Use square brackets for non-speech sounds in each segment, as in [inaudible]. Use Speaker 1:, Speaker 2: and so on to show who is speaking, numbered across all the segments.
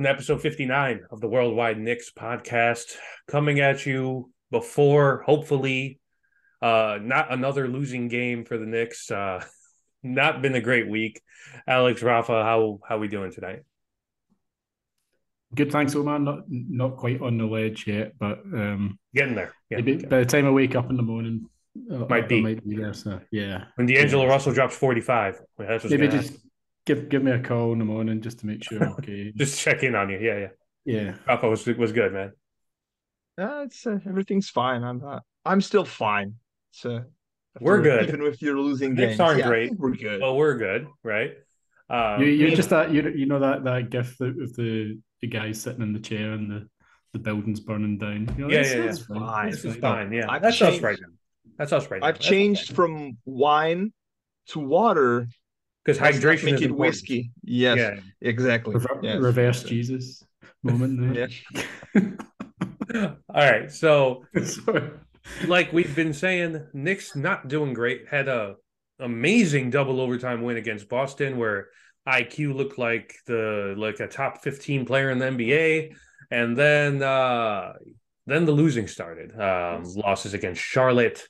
Speaker 1: Hey everyone, welcome to episode 59 of the Worldwide Knicks podcast. Coming at you before, hopefully, uh, not another losing game for the Knicks. Uh, [laughs] not been a great week. Alex, Rafa, how how we doing tonight?
Speaker 2: Good, thanks, Omar. Not not quite on the ledge yet, but um,
Speaker 1: getting there.
Speaker 2: maybe by the time I wake up in the morning,
Speaker 1: uh, might be.
Speaker 2: might be there. So yeah.
Speaker 1: When D'Angelo yeah. Russell drops forty five,
Speaker 2: maybe just happen give give me a call in the morning just to make sure I'm okay. [laughs]
Speaker 1: just check in on you. Yeah, yeah.
Speaker 2: Yeah.
Speaker 1: Papa was was good, man.
Speaker 3: Uh, it's uh, everything's fine. I'm uh, I'm still fine. So
Speaker 1: we're good.
Speaker 3: Even if you're losing games,
Speaker 1: aren't yeah, great. We're good. Well, we're good, right?
Speaker 2: Um, you, you're just that you you know that that gift of the the guy sitting in the chair and the the building's burning down. You know,
Speaker 1: yeah, yeah, yeah. Fine. It's fine. fine. Yeah, I've that's changed, us right now. That's us right now.
Speaker 3: I've
Speaker 1: now.
Speaker 3: changed from wine to water
Speaker 1: because hydration make is it
Speaker 3: whiskey. Yes, yeah. exactly.
Speaker 2: Rever- yes. Reverse Jesus moment.
Speaker 1: yeah. [laughs] All right, so [laughs] like we've been saying, Knicks not doing great. Had a amazing double overtime win against Boston, where IQ looked like the like a top fifteen player in the NBA, and then uh then the losing started. Um, losses against Charlotte.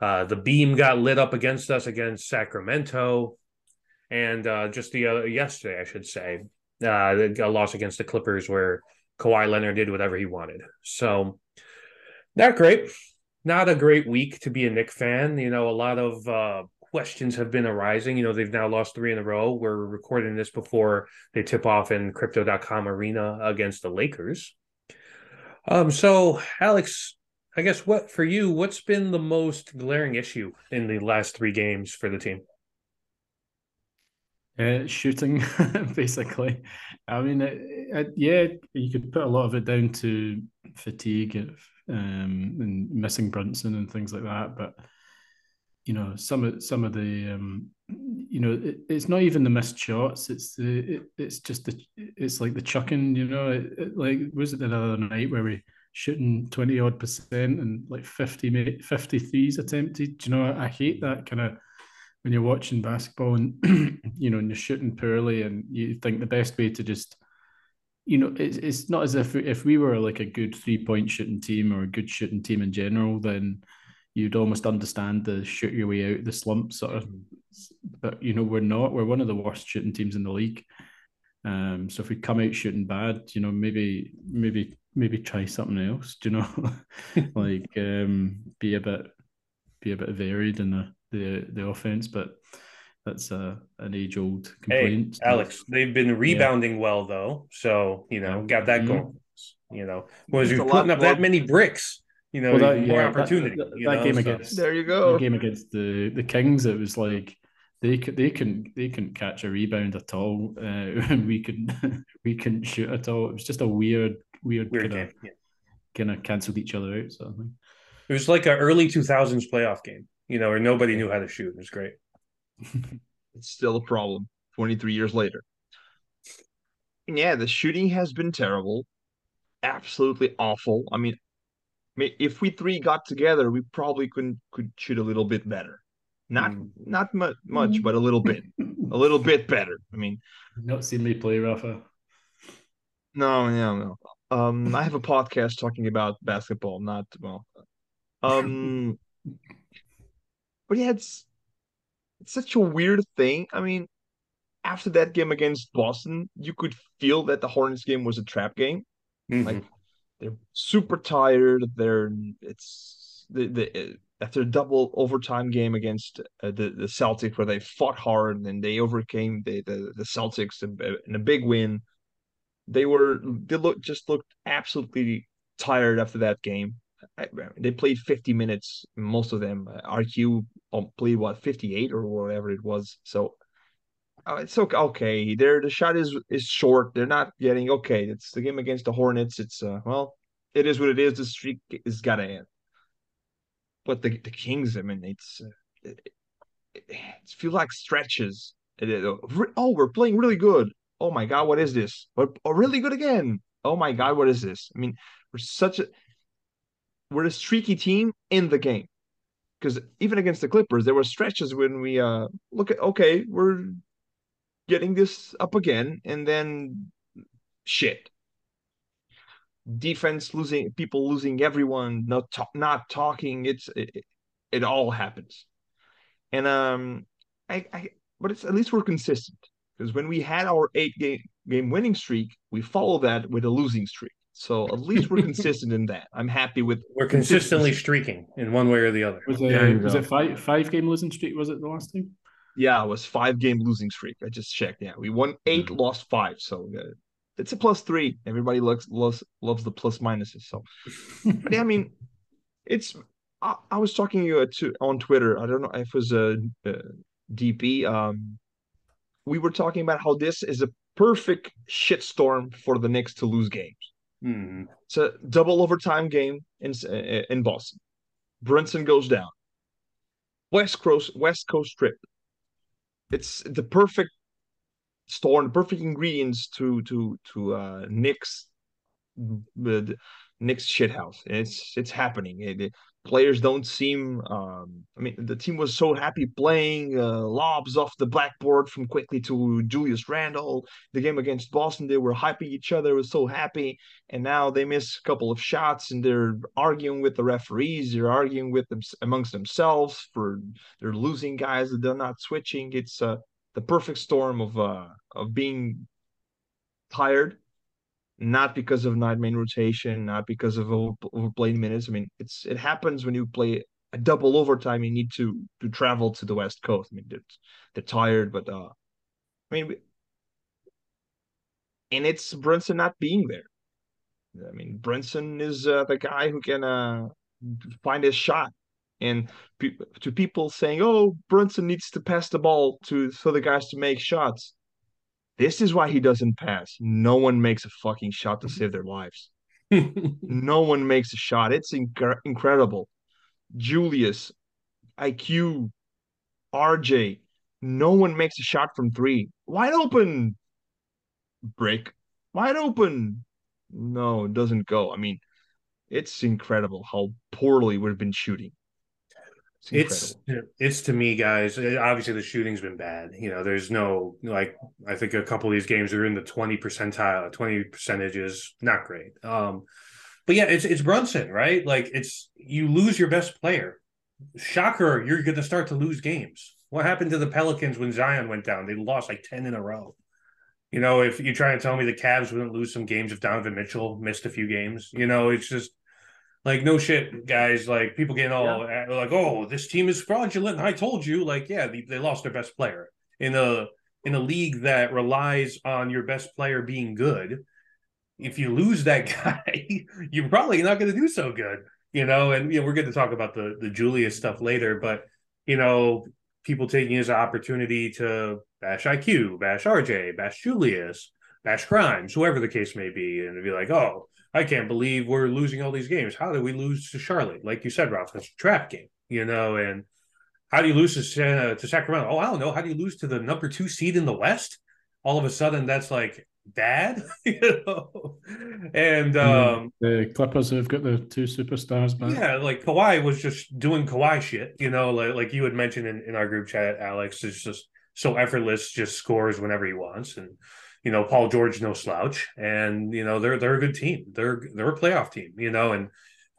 Speaker 1: Uh, the beam got lit up against us against Sacramento and uh, just the uh, yesterday, I should say, uh, a loss against the Clippers where Kawhi Leonard did whatever he wanted. So not great, not a great week to be a Knick fan. You know, a lot of uh, questions have been arising. You know, they've now lost three in a row. We're recording this before they tip off in Crypto.com Arena against the Lakers. Um, so Alex, I guess what for you, what's been the most glaring issue in the last three games for the team?
Speaker 2: Uh, shooting, [laughs] basically. I mean, it, it, yeah, you could put a lot of it down to fatigue um, and missing Brunson and things like that. But you know, some of some of the, um, you know, it, it's not even the missed shots. It's the, it's just the, it's like the chucking. You know, like was it the other night where we shooting twenty odd percent and like 50, 50 threes attempted? You know, I hate that kind of when you're watching basketball and [clears throat] you know and you're shooting poorly and you think the best way to just you know it's, it's not as if if we were like a good three point shooting team or a good shooting team in general then you'd almost understand the shoot your way out the slump sort of but you know we're not. We're one of the worst shooting teams in the league. Um so if we come out shooting bad you know maybe maybe maybe try something else do you know? [laughs] Like um be a bit be a bit varied in the the the offense, but that's a an age old complaint.
Speaker 1: Hey, Alex, they've been rebounding yeah. well though, so you know got that mm-hmm. going. You know, was you putting up more... that many bricks? You know, well, that, more yeah, opportunity.
Speaker 2: That,
Speaker 1: that,
Speaker 2: that game so. against
Speaker 3: there you go.
Speaker 2: The game against the the Kings, it was like they could they couldn't they couldn't catch a rebound at all. Uh, [laughs] we couldn't [laughs] we couldn't shoot at all. It was just a weird weird, weird kind of yeah. kind of cancelled each other out. So I think
Speaker 1: it was like an early two thousands playoff game you know, or nobody knew how to shoot. It was great. [laughs]
Speaker 3: it's still a problem 23 years later. Yeah, the shooting has been terrible. Absolutely awful. I mean, if we three got together, we probably could could shoot a little bit better. Not mm. not much, much, but a little bit, a little bit better. I mean,
Speaker 2: not seen me play, Rafa.
Speaker 3: No, no, no. Um, I have a podcast talking about basketball, not well. Um, [laughs] but yeah, it's it's such a weird thing. I mean, after that game against Boston, you could feel that the Hornets game was a trap game. Mm-hmm. Like they're super tired. They're it's the the after a double overtime game against uh, the the Celtics where they fought hard and they overcame the the, the Celtics in a big win. They were they look just looked absolutely tired after that game they played 50 minutes, most of them. Uh, RQ um, played what 58 or whatever it was. So uh, it's okay. There the shot is is short. They're not getting okay. It's the game against the Hornets. It's uh well, it is what it is. The streak is gotta end. But the the Kings, I mean, it's uh, it, it, it feels like stretches. Uh, oh, we're playing really good. Oh my god, what is this? But oh, really good again. Oh my god, what is this? I mean, we're such a we're a streaky team in the game. Because even against the Clippers, there were stretches when we uh look at okay, we're getting this up again, and then shit. Defense losing, people losing everyone, not not talking. It's it, it all happens, and um, I, I but it's at least we're consistent because when we had our eight game game winning streak, we follow that with a losing streak. So at [laughs] least we're consistent in that. I'm happy with.
Speaker 1: We're consistently streaking in one way or the other.
Speaker 2: Was it was it five five game losing streak? Was it the last time?
Speaker 3: Yeah, it was five game losing streak. I just checked. Yeah, we won 8 mm-hmm. lost five. So uh, it's a plus three. Everybody loves loves loves the plus minuses. So, but yeah, I mean, [laughs] it's. I, I was talking to you uh, to on Twitter. I don't know if it was a, a DP. Um, we were talking about how this is a perfect shitstorm for the Knicks to lose games.
Speaker 1: Mm.
Speaker 3: It's a double overtime game in in Boston. Brunson goes down. West Coast West Coast trip. It's the perfect storm, the perfect ingredients to to to uh, Knicks the Knicks shithouse. It's it's happening. It, it, players don't seem. Um, I mean, the team was so happy playing uh, lobs off the blackboard from Quickley to Julius Randle The game against Boston, they were hyping each other. Was so happy, and now they miss a couple of shots, and they're arguing with the referees. They're arguing with them amongst themselves for they're losing guys that they're not switching. It's uh, the perfect storm of uh, of being tired not because of nine man rotation, not because of over, overplayed minutes. I mean, it's it happens when you play a double overtime. You need to to travel to the West Coast. I mean, they're, they're tired, but uh, I mean, and it's Brunson not being there. I mean, Brunson is uh, the guy who can uh, find his shot. And pe- to people saying, "Oh, Brunson needs to pass the ball to for the guys to make shots," This is why he doesn't pass. No one makes a fucking shot to save their lives. [laughs] no one makes a shot. It's inc- incredible. Julius, IQ, RJ, no one makes a shot from three. Wide open. Break. Wide open. No, it doesn't go. I mean, it's incredible how poorly we've been shooting.
Speaker 1: It's it's, it's to me, guys. Eh, obviously, the shooting's been bad. You know, there's no like. I think a couple of these games are in the twenty percentile. Twenty percentages, not great. Um, but yeah, it's it's Brunson, right? Like it's you lose your best player. Shocker, you're going to start to lose games. What happened to the Pelicans when Zion went down? They lost like ten in a row. You know, if you try to tell me the Cavs wouldn't lose some games if Donovan Mitchell missed a few games, you know, it's just like no shit, guys. Like people getting all yeah. Uh, like, "Oh, this team is fraudulent." And I told you, like, yeah, they, they lost their best player in a in a league that relies on your best player being good. If you lose that [laughs] guy, you're probably not going to do so good, you know. And you know, we're going to talk about the the Julius stuff later, but you know, people taking an opportunity to bash IQ, bash RJ, bash Julius, bash Grimes, whoever the case may be, and be like, "Oh." I can't believe we're losing all these games. How did we lose to Charlotte? Like you said, Ralph, that's a trap game, you know. And how do you lose to, uh, to Sacramento? Oh, I don't know. How do you lose to the number two seed in the West? All of a sudden, that's like bad, [laughs] you know. And um,
Speaker 2: the Clippers have got the two superstars back.
Speaker 1: Yeah, like Kawhi was just doing Kawhi shit, you know, like like you had mentioned in, in our group chat, Alex is just so effortless, just scores whenever he wants, and you know, Paul George no slouch, and you know they're they're a good team. They're they're a playoff team, you know, and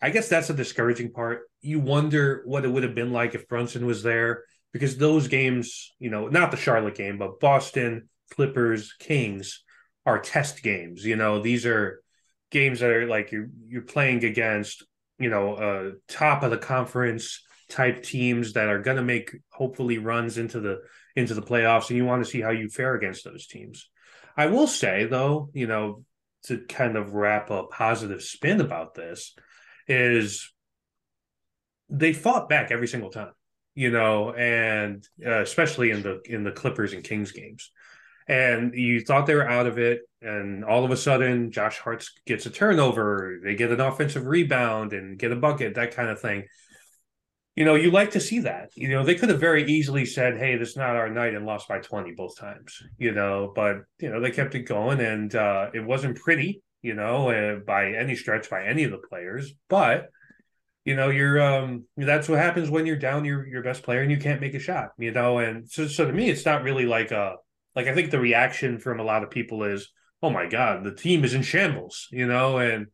Speaker 1: I guess that's a discouraging part. You wonder what it would have been like if Brunson was there, because those games, you know, not the Charlotte game, but Boston, Clippers, Kings are test games. You know, these are games that are like you're you're playing against, you know, uh top of the conference type teams that are going to make hopefully runs into the into the playoffs and you want to see how you fare against those teams I will say though, you know, to kind of wrap a positive spin about this is they fought back every single time, you know, and uh, especially in the in the Clippers and Kings games. And you thought they were out of it, and all of a sudden, Josh Hart gets a turnover. They get an offensive rebound and get a bucket, that kind of thing you know, you like to see that. You know, they could have very easily said, "Hey, this is not our night," and lost by twenty both times. You know, but you know they kept it going, and uh, it wasn't pretty. You know, uh, by any stretch, by any of the players. But you know, you're um, that's what happens when you're down your your best player and you can't make a shot. You know, and so so to me, it's not really like a like I think the reaction from a lot of people is, oh my god, the team is in shambles, you know, and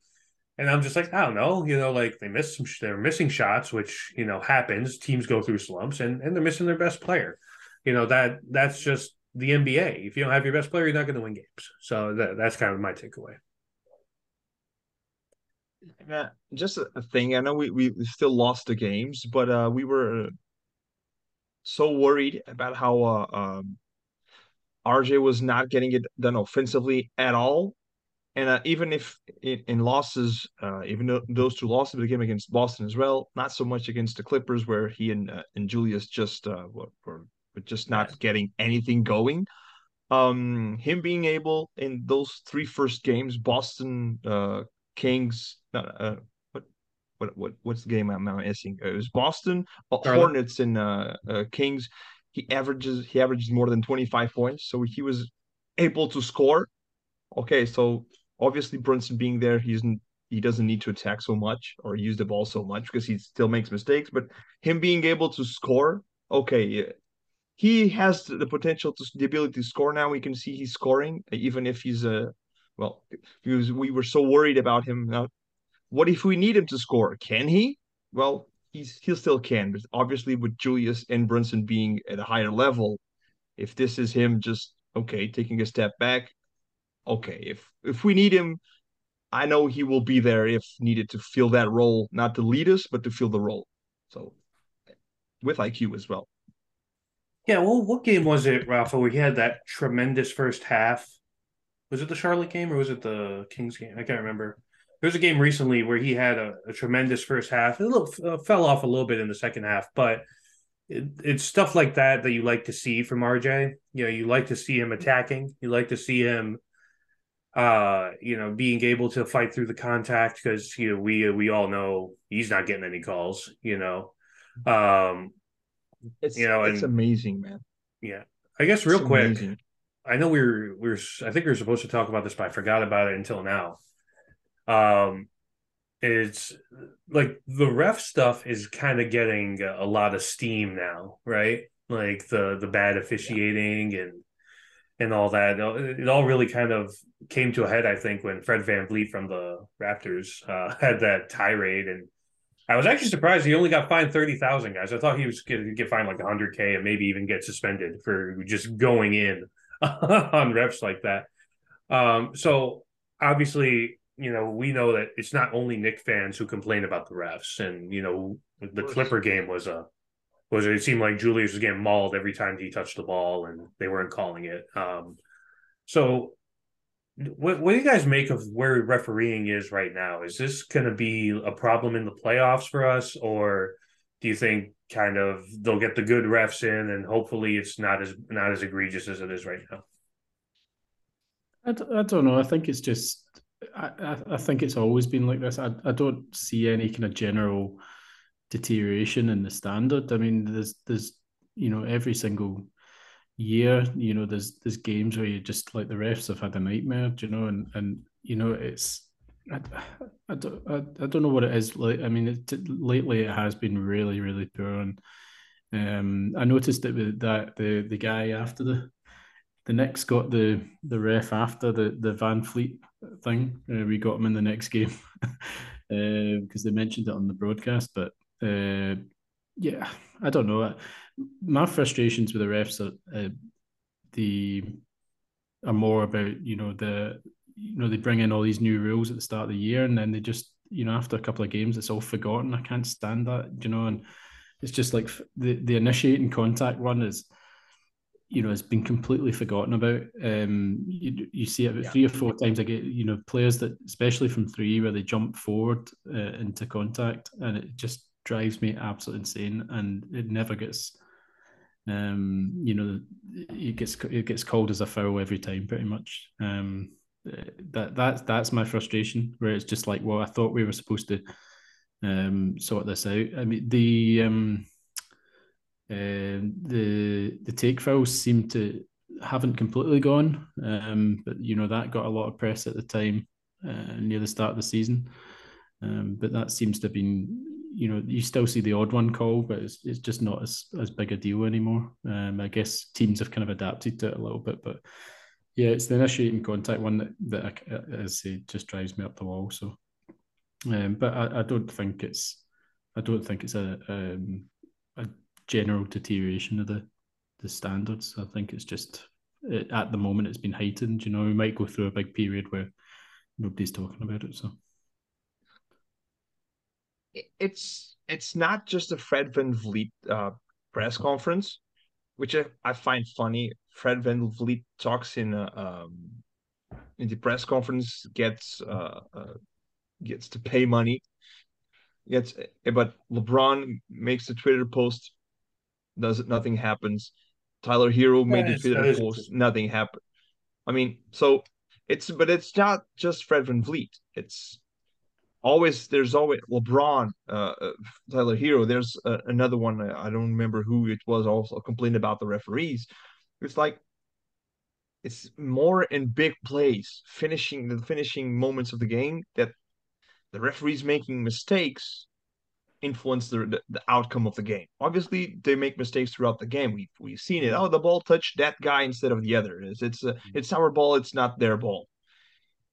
Speaker 1: and I'm just like, I don't know, you know, like they missed some, they're missing shots, which you know happens. Teams go through slumps, and and they're missing their best player. You know that that's just the NBA. If you don't have your best player, you're not going to win games. So that, that's kind of my takeaway.
Speaker 3: Yeah, just a thing. I know we, we still lost the games, but uh, we were so worried about how uh, um, RJ was not getting it done offensively at all. And uh, even if in, in losses, uh, even though those two losses, the game against Boston as well, not so much against the Clippers, where he and uh, and Julius just uh, were, were just not getting anything going. Um, him being able in those three first games, Boston uh, Kings, uh, what what what what's the game I'm missing? It was Boston Hornets and Kings. He averages he averages more than 25 points, so he was able to score. Okay, so obviously Brunson being there, he's he doesn't need to attack so much or use the ball so much because he still makes mistakes. But him being able to score, okay, he has the potential to the ability to score now. We can see he's scoring, even if he's a well, because we were so worried about him. Now, what if we need him to score? Can he? Well, he's he still can, but obviously with Julius and Brunson being at a higher level, if this is him just okay taking a step back, okay. If if we need him, I know he will be there if needed to fill that role, not to lead us, but to fill the role. So with IQ as well.
Speaker 1: Yeah, well, what game was it, Rafa, he had that tremendous first half? Was it the Charlotte game or was it the Kings game? I can't remember. There was a game recently where he had a, a tremendous first half. It uh, fell off a little bit in the second half, but it, it's stuff like that that you like to see from RJ. You know, you like to see him attacking. You like to see him, uh, you know, being able to fight through the contact because you know we we all know he's not getting any calls. You know, um,
Speaker 3: it's you know, it's and, amazing, man.
Speaker 1: Yeah, I guess real it's quick. Amazing. I know we were we were I think we were supposed to talk about this, but I forgot about it until now. Um, it's like the ref stuff is kind of getting a lot of steam now, right? Like the the bad officiating yeah. and and all that. It all really kind of came to a head, I think, when Fred Van VanVleet from the Raptors uh, [laughs] had that tirade and I was actually surprised he only got fined thirty thousand guys. I thought he was going to get fined like hundred k and maybe even get suspended for just going in [laughs] on refs like that. Um, so obviously, you know, we know that it's not only Knick fans who complain about the refs, and you know, the Clipper game was a was it seemed like Julius was getting mauled every time he touched the ball, and they weren't calling it. Um, so what, what do you guys make of where refereeing is right now? Is this going to be a problem in the playoffs for us, or do you think kind of they'll get the good refs in and hopefully it's not as not as egregious as it is right now?
Speaker 2: I d- I don't know. I think it's just I, I think it's always been like this. I, I don't see any kind of general deterioration in the standard. I mean, there's there's you know every single year, you know, there's there's games where you just like the refs have had a nightmare, Do you know, and and you know it's I, I, don't, I, I don't know what it is like. I mean, it, lately it has been really really poor, and um, I noticed that with that the the guy after the the next got the the ref after the the VanVleet thing. Uh, we got him in the next [laughs] game because uh, they mentioned it on the broadcast, but. Uh, yeah, I don't know. My frustrations with the refs are uh, the are more about you know the you know they bring in all these new rules at the start of the year and then they just you know after a couple of games it's all forgotten. I can't stand that, you know, and it's just like the the initiating contact one is you know has been completely forgotten about. Um, you, you see it yeah. three or four times. I get you know players that especially from three where they jump forward uh, into contact and it just drives me absolutely insane, and it never gets. Um, you know, it gets it gets called as a foul every time, pretty much. Um, that that's that's my frustration. Where it's just like, well, I thought we were supposed to um sort this out. I mean, the um, uh, the the take fouls seem to haven't completely gone, um, but you know that got a lot of press at the time uh, near the start of the season. Um, but that seems to have been you know you still see the odd one call, but it's, it's just not as as big a deal anymore. Um, I guess teams have kind of adapted to it a little bit, but Yeah, it's the initiating contact one that that as I say just drives me up the wall. So, um, but I, I don't think it's I don't think it's a um, a general deterioration of the the standards. I think it's just it, at the moment it's been heightened. You know, we might go through a big period where nobody's talking about it. So
Speaker 3: it's it's not just a Fred VanVleet uh, press conference, which I, I, find funny. Fred VanVleet talks in a, um, in the press conference, gets uh, uh, gets to pay money. Gets, but LeBron makes a Twitter post, does it? Nothing happens. Tyler Herro made the Twitter post, nothing happened. I mean, so it's but it's not just Fred VanVleet. It's always there's always LeBron, uh, uh Tyler Herro. There's uh, another one. Uh, I don't remember who it was. Also complained about the referees. It's like it's more in big plays, finishing the finishing moments of the game that the referees making mistakes influence the, the, the outcome of the game. Obviously, they make mistakes throughout the game. We've we've seen it. Oh, the ball touched that guy instead of the other. It's it's a, it's our ball. It's not their ball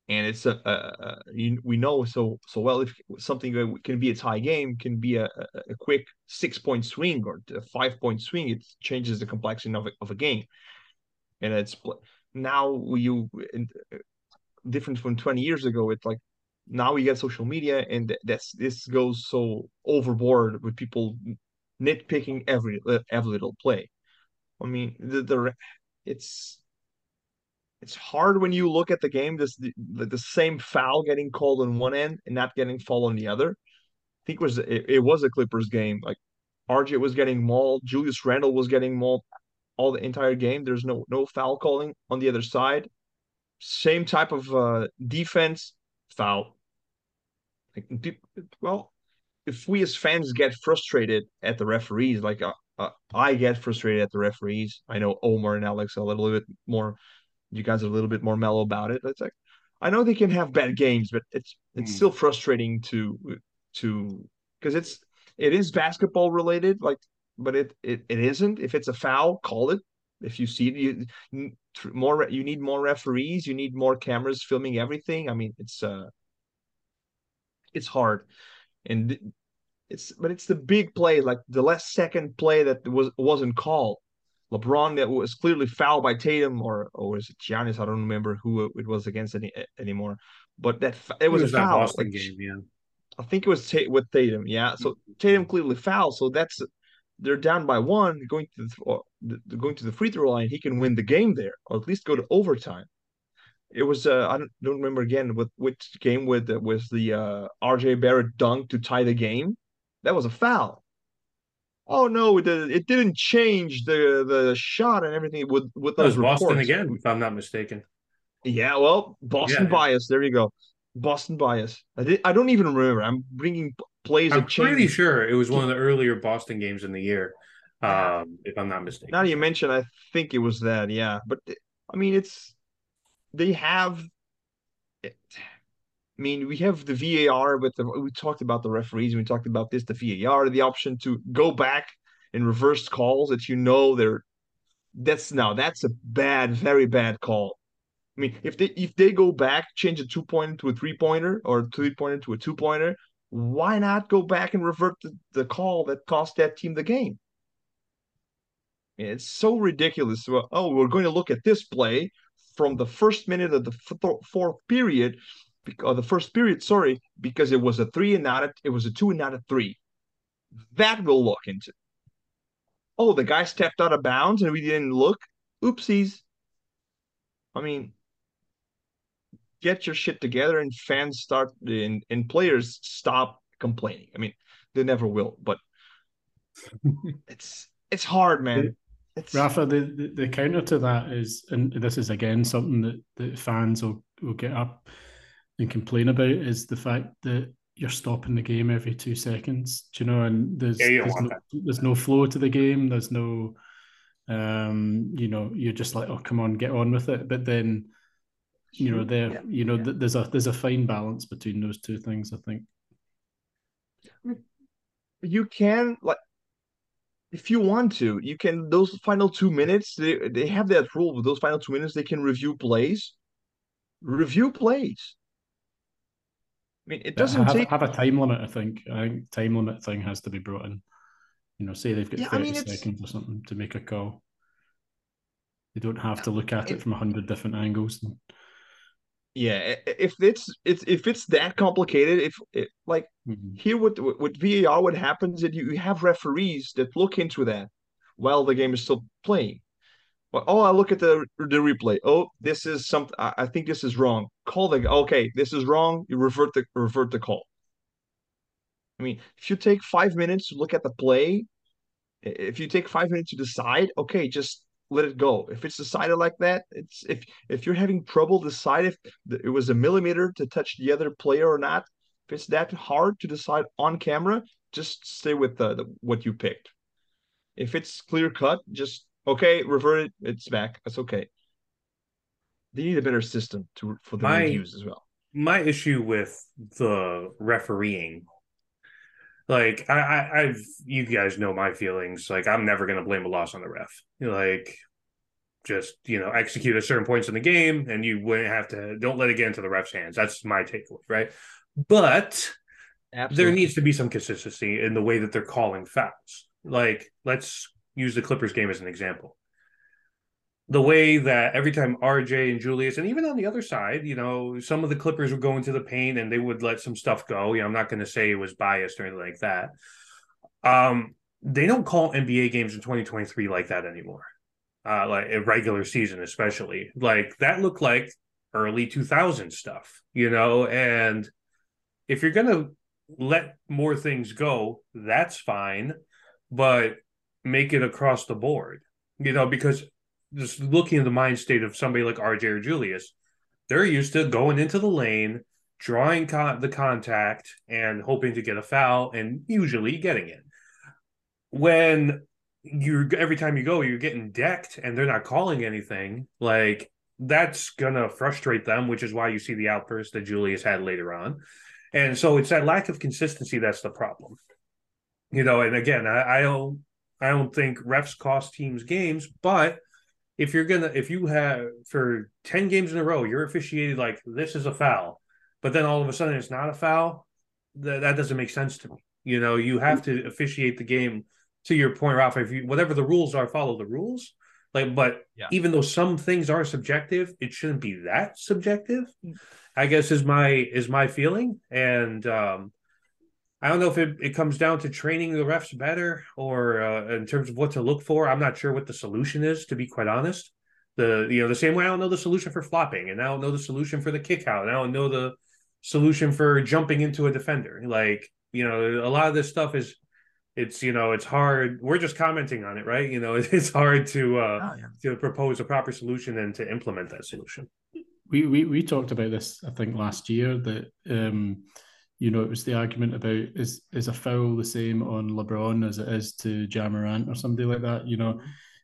Speaker 3: and it's a, a, a we know so so well if something can be a tie game can be a, a quick six point swing or a five point swing it changes the complexity of a, of a game. And it's now you uh, different from 20 years ago it's like now we get social media and that's this goes so overboard with people nitpicking every uh, every little play. I mean the, the it's it's hard when you look at the game. This the, the same foul getting called on one end and not getting fouled on the other. I think it was it, it was a Clippers game. Like RJ was getting mauled, Julius Randle was getting mauled all the entire game. There's no no foul calling on the other side. Same type of uh, defense, foul. Like, well, if we as fans get frustrated at the referees, like uh, uh, I get frustrated at the referees. I know Omar and Alex a little bit more you guys are a little bit more mellow about it. It's like I know they can have bad games, but it's it's mm. still frustrating to to because it's it is basketball related, like but it, it it isn't. If it's a foul, call it. If you see it, you more you need more referees, you need more cameras filming everything. I mean, it's uh it's hard. And it's but it's the big play, like the last second play that was wasn't called LeBron that was clearly fouled by Tatum or or was it Giannis? I don't remember who it was against any anymore. But that it was, it was a foul. Boston like, game, yeah. I think it was t- with Tatum. Yeah, so. Tatum clearly fouled. So that's they're down by one, going to the, the going to the free throw line. He can win the game there, or at least go to overtime. It was uh, I don't, don't remember again with which game with was the uh, R.J. Barrett dunk to tie the game. That was a foul oh no, it, it didn't change the the shot and everything with with those
Speaker 1: reports. Boston again, if I'm not mistaken.
Speaker 3: Yeah, well, Boston yeah. bias. There you go, Boston bias. I did, I don't even remember. I'm bringing plays.
Speaker 1: I'm pretty sure it was one of the earlier Boston games in the year, um, if I'm not mistaken.
Speaker 3: Now you mention, I think it was that. Yeah, but I mean, it's they have. It, I mean, we have the VAR but the we talked about the referees, we talked about this, the VAR, the option to go back and reverse calls that you know they're that's now that's a bad, very bad call. I mean, if they if they go back, change a two pointer to a three pointer or three pointer to a two pointer, why not go back and revert the, the call that cost that team the game? It's so ridiculous. oh, we're going to look at this play from the first minute of the fourth period or the first period, sorry, because it was a three and not a, it was a two and not a three. That we'll look into. Oh, the guy stepped out of bounds and we didn't look. Oopsies. I mean, get your shit together and fans start and, and players stop complaining. I mean, they never will, but [laughs] it's it's hard, man. It's...
Speaker 2: Rafa, the, the, the counter to that is, and this is again something that, that fans will, will get up and complain about is the fact that you're stopping the game every two seconds. Do you know? And there's yeah, there's, no, there's, no, flow to the game. There's no, um, you know, you're just like, oh, come on, get on with it. But then, you know, there, yeah, you know, yeah. there's a there's a fine balance between those two things. I think
Speaker 3: you can like if you want to, you can those final two minutes. They they have that rule with those final two minutes. They can review plays, review plays. I mean, it doesn't
Speaker 2: have,
Speaker 3: take
Speaker 2: have a time limit. I think. I think time limit thing has to be brought in. You know, say they've got
Speaker 3: Yeah, I
Speaker 2: thirty
Speaker 3: mean, it's-
Speaker 2: seconds or something to make a call. They don't have to look at it,
Speaker 3: It-
Speaker 2: from a hundred different angles.
Speaker 3: yeah. If it's it's if it's that complicated, if it, like
Speaker 2: Mhm.
Speaker 3: here with with VAR, what happens is you, you have referees that look into that while the game is still playing. Oh, I look at the the replay. Oh, this is something. I, I think this is wrong. Call the okay. This is wrong. You revert the revert the call. I mean, if you take five minutes to look at the play, if you take five minutes to decide, okay, just let it go. If it's decided like that, it's if if you're having trouble decide if it was a millimeter to touch the other player or not, if it's that hard to decide on camera, just stay with the, the what you picked. If it's clear cut, just okay, revert it. It's back. That's okay. They need a better system to for the
Speaker 1: My-
Speaker 3: reviews as well.
Speaker 1: my issue with the refereeing like I, I i've you guys know my feelings like i'm never going to blame a loss on the ref like just you know execute at certain points in the game and you wouldn't have to don't let it get into the ref's hands that's my takeaway right but there needs to be some consistency in the way that they're calling fouls like let's use the clippers game as an example the way that every time RJ and Julius, and even on the other side, you know, some of the Clippers would go into the paint and they would let some stuff go. You know, I'm not going to say it was biased or anything like that. Um, they don't call NBA games in 2023 like that anymore. Uh, like a regular season, especially like that looked like early 2000 stuff, you know. And if you're gonna let more things go, that's fine, but make it across the board, you know, because just looking at the mind state of somebody like RJ or Julius, they're used to going into the lane, drawing con- the contact, and hoping to get a foul, and usually getting it. When you're every time you go, you're getting decked, and they're not calling anything. Like that's gonna frustrate them, which is why you see the outburst that Julius had later on. And so it's that lack of consistency that's the problem. You know, and again, I, I don't I don't think refs cost teams games, but if you're gonna if you have for 10 games in a row you're officiated like this is a foul but then all of a sudden it's not a foul that, that doesn't make sense to me. You know you have to officiate the game to your point Ralph if you whatever the rules are follow the rules. Like but
Speaker 3: Yeah.
Speaker 1: even though some things are subjective it shouldn't be that subjective i guess is my is my feeling. And um I don't know if it, it comes down to training the refs better or uh, in terms of what to look for. I'm not sure what the solution is, to be quite honest. The you know the same way I don't know the solution for flopping, and I don't know the solution for the kick out, and I don't know the solution for jumping into a defender. Like you know, a lot of this stuff is it's you know it's hard. We're just commenting on it, right? You know, [laughs] it's hard to uh,
Speaker 3: Oh, yeah.
Speaker 1: to propose a proper solution and to implement that solution.
Speaker 2: We, we we talked about this, I think, last year that um, you know it was the argument about is is a foul the same on LeBron as it is to Ja Morant or somebody like that. You know,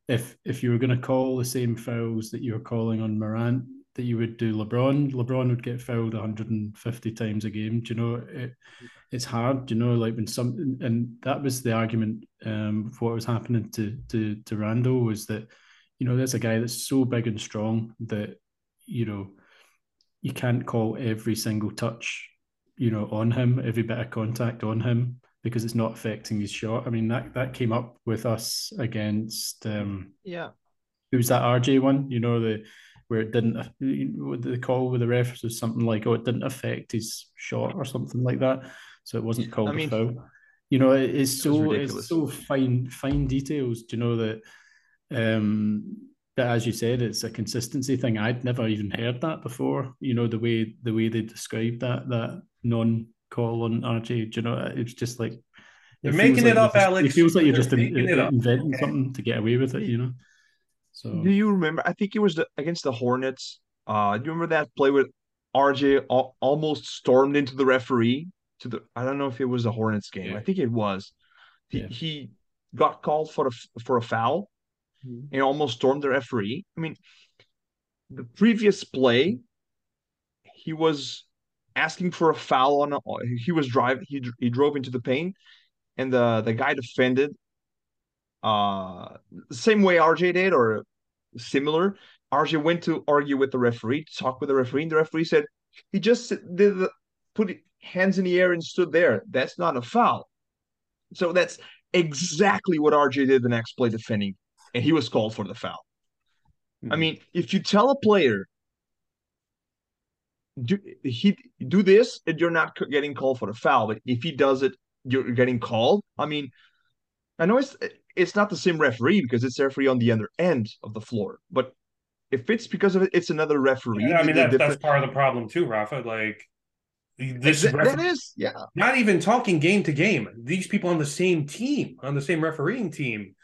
Speaker 2: if if you were going to call the same fouls that you were calling on Morant that you would do LeBron, LeBron would get fouled 150 times a game. Do you know it? It's hard, you know, like when some and that was the argument um, for what was happening to to to Randle was that you know there's a guy that's so big and strong that you know you can't call every single touch you know on him every bit of contact on him because it's not affecting his shot i mean that that came up with us against um
Speaker 3: Yeah.
Speaker 2: who was that rj one you know the where it didn't the call with the refs was something like oh it didn't affect his shot or something like that so it wasn't called
Speaker 3: I mean,
Speaker 2: a foul you know it's so
Speaker 3: ridiculous.
Speaker 2: it's so fine fine details do you know that um but as you said, it's a consistency thing. I'd never even heard that before. You know the way the way they described that that non call on RJ. Do you know it's just like
Speaker 1: They're
Speaker 2: it
Speaker 1: making it
Speaker 2: like
Speaker 1: up,
Speaker 2: just-
Speaker 1: Alex.
Speaker 2: It feels like you're
Speaker 1: They're
Speaker 2: just in,
Speaker 1: making
Speaker 2: inventing
Speaker 1: Okay.
Speaker 2: something to get away with it. You know. So
Speaker 3: Do you remember? I think it was the, against the Hornets. Uh, do you remember that play with RJ al- almost stormed into the referee to the? I don't know if it was the Hornets game.
Speaker 1: Yeah.
Speaker 3: I think it was. He
Speaker 2: Yeah.
Speaker 3: he got called for a f- for a foul
Speaker 1: Mhm.
Speaker 3: and almost stormed the referee. I mean, the previous play, he was asking for a foul on. A, he was driving. He he drove into the paint, and the the guy defended. uh, same way RJ did or similar. RJ went to argue with the referee, talk with the referee, and the referee said he just did the, put hands in the air and stood there. That's not a foul. So that's exactly what RJ did the next play defending, and he was called for the foul. I mean, if you tell a player do he do this and you're not getting called for the foul, but if he does it, you're getting called. I mean, I know it's it's not the same referee because it's referee on the other end of the floor, but if it's because of it, it's another referee.
Speaker 1: Yeah, I mean that, that's part of the problem too, Rafa. Like
Speaker 3: this that, that is, yeah.
Speaker 1: Not even talking game to game. These people on the same team, on the same refereeing team,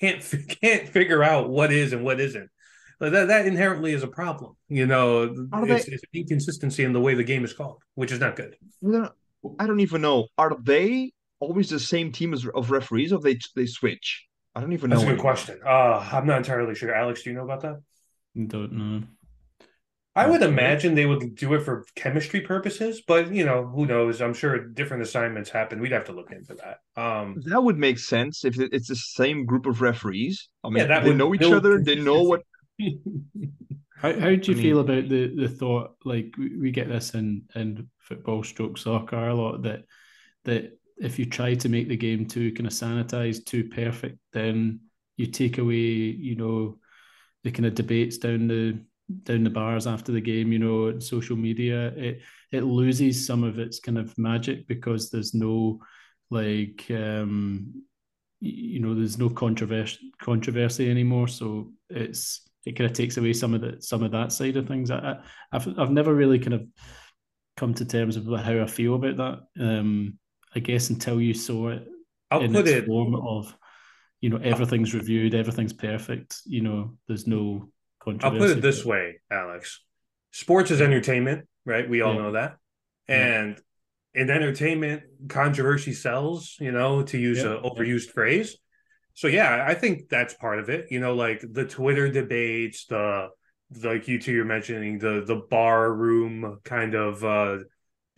Speaker 1: can't [laughs] can't figure out what is and what isn't. Like that that inherently is a problem. You know, it's, they, it's inconsistency in the way the game is called, which is not good.
Speaker 3: I don't even know. Are they always the same team as of referees, or they they switch? I don't even
Speaker 1: That's
Speaker 3: know.
Speaker 1: That's a good question. Uh, I'm not entirely sure. Alex, do you know about that?
Speaker 2: Don't know.
Speaker 1: I would imagine they would do it for chemistry purposes, but you know, who knows? I'm sure different assignments happen. We'd have to look into that. Um,
Speaker 3: that would make sense if it's the same group of referees. I mean, yeah, they know each other. They know what. [laughs]
Speaker 2: how how do you I mean, feel about the the thought? Like we, we get this in in football, stroke soccer a lot that that if you try to make the game too kind of sanitized, too perfect, then you take away, you know, the kind of debates down the down the bars after the game, you know, social media, it it loses some of its kind of magic because there's no like um you know there's no controversy controversy anymore. So it's it kind of takes away some of the some of that side of things. I, I've I've never really kind of come to terms with how I feel about that. Um, I guess until you saw it
Speaker 1: I'll in its it,
Speaker 2: form of you know everything's reviewed, everything's perfect. You know, there's no controversy.
Speaker 1: I'll put it this way, Alex. Sports is entertainment, right? We all yeah. know that. And yeah. in entertainment, controversy sells, you know, to use yeah. an overused phrase. So yeah, I think that's part of it. You know, like the Twitter debates, the like you two you're mentioning, the the bar room kind of uh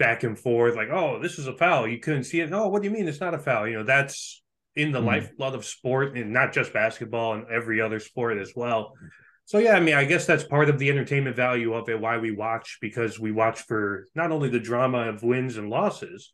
Speaker 1: back and forth, like, oh, this is a foul. You couldn't see it. No, oh, what do you mean it's not a foul? You know, that's in the mm. lifeblood of sport and not just basketball and every other sport as well. So yeah, I mean, I guess that's part of the entertainment value of it. Why we watch because we watch for not only the drama of wins and losses,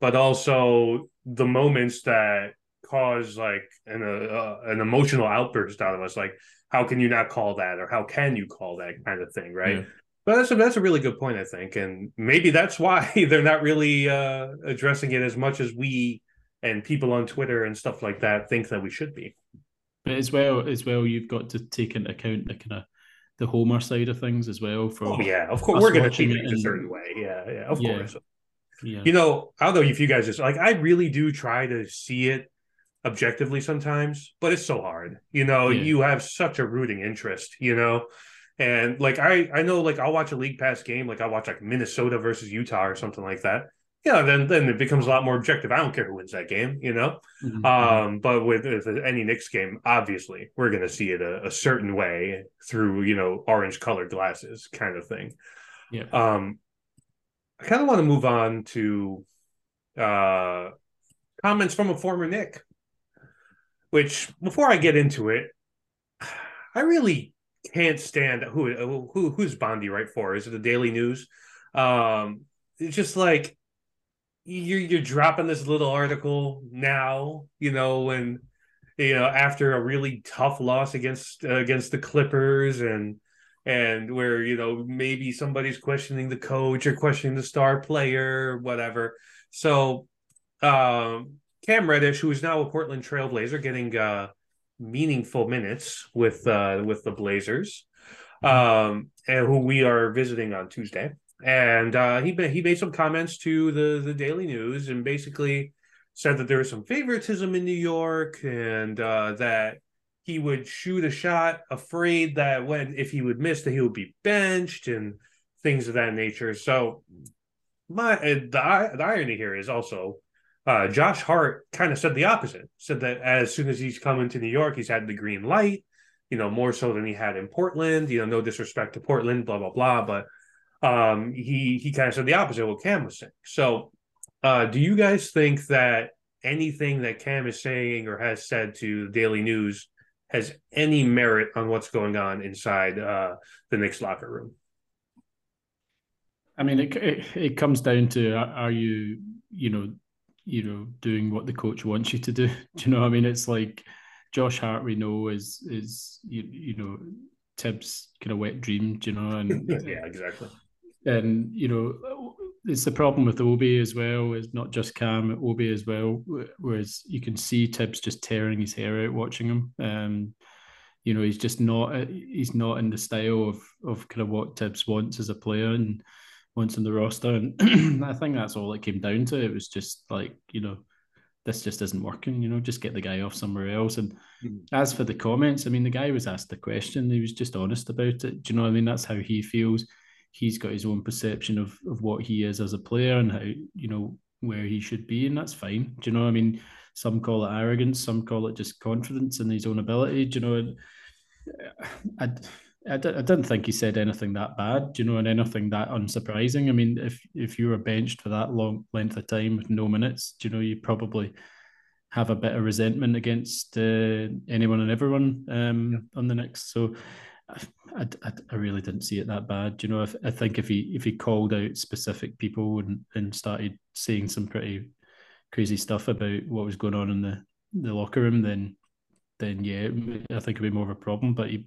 Speaker 1: but also the moments that cause like an uh, an emotional outburst out of us. Like, how can you not call that, or how can you call that kind of thing, right? Yeah. But that's a, that's a really good point, I think, and maybe that's why [laughs] they're not really uh, addressing it as much as we and people on Twitter and stuff like that think that we should be.
Speaker 2: But as well, as well, you've got to take into account the kind of the Homer side of things as well. For
Speaker 1: oh, yeah, of course, we're going to treat it in a certain way. Yeah, yeah, of yeah. course. Yeah. You know, I don't know if you guys just like I really do try to see it objectively sometimes, but it's so hard. You know, yeah. you have such a rooting interest. You know, and like I I know like I'll watch a league pass game, like I watch like Minnesota versus Utah or something like that yeah, then then it becomes a lot more objective. I don't care who wins that game, you know. Mm-hmm. Um, but with, with, any Knicks game, obviously we're going to see it a, a, certain way through you know orange colored glasses, kind of thing.
Speaker 2: Yeah.
Speaker 1: Um, I kind of want to move on to uh, comments from a former Knick. Which before I get into it, I really can't stand who who who's Bondy right for? Is it the Daily News? Um, it's just like you're you're dropping this little article now, you know, when you know after a really tough loss against uh, against the Clippers and and where you know maybe somebody's questioning the coach or questioning the star player whatever. So um Cam Reddish, who is now a Portland Trailblazer, getting uh meaningful minutes with uh with the Blazers, um, and who we are visiting on Tuesday and uh, he he made some comments to the the Daily News and basically said that there was some favoritism in New York and uh, that he would shoot a shot afraid that when if he would miss that he would be benched and things of that nature. So my the the irony here is also uh, Josh Hart kind of said the opposite. Said that as soon as he's come into New York, he's had the green light. You know, more so than he had in Portland. You know, no disrespect to Portland, blah blah blah, but um, he he kind of said the opposite of what Cam was saying. So, uh, do you guys think that anything that Cam is saying or has said to the Daily News has any merit on what's going on inside uh, the Knicks locker room.
Speaker 2: I mean, it, it, it comes down to are you you know you know doing what the coach wants you to do? [laughs] Do you know? I mean, it's like Josh Hart. We know is is you you know Thibs kind of wet dream. Do you know? And [laughs]
Speaker 1: yeah, exactly.
Speaker 2: And you know, it's the problem with Obi as well. It's not just Cam, Obi as well. Whereas you can see Thibs just tearing his hair out watching him. Um, you know, he's just not he's not in the style of of kind of what Thibs wants as a player and wants in the roster. And [clears throat] I think that's all it came down to. It was just like you know, this just isn't working. You know, just get the guy off somewhere else. And mm-hmm. as for the comments, I mean, the guy was asked the question. He was just honest about it. Do you know what I mean? That's how he feels he's got his own perception of of what he is as a player and how you know where he should be, and that's fine. Do you know? I mean, some call it arrogance, some call it just confidence in his own ability. Do you know? I, I, I didn't think he said anything that bad, you know, and anything that unsurprising. I mean, if if you were benched for that long length of time with no minutes, do you know, you probably have a bit of resentment against uh, anyone and everyone um, yeah. on the Knicks. So I, I, I, really didn't see it that bad. You know, I, I think if he if he called out specific people and, and started saying some pretty crazy stuff about what was going on in the, the locker room, then then yeah, I think it'd be more of a problem. But he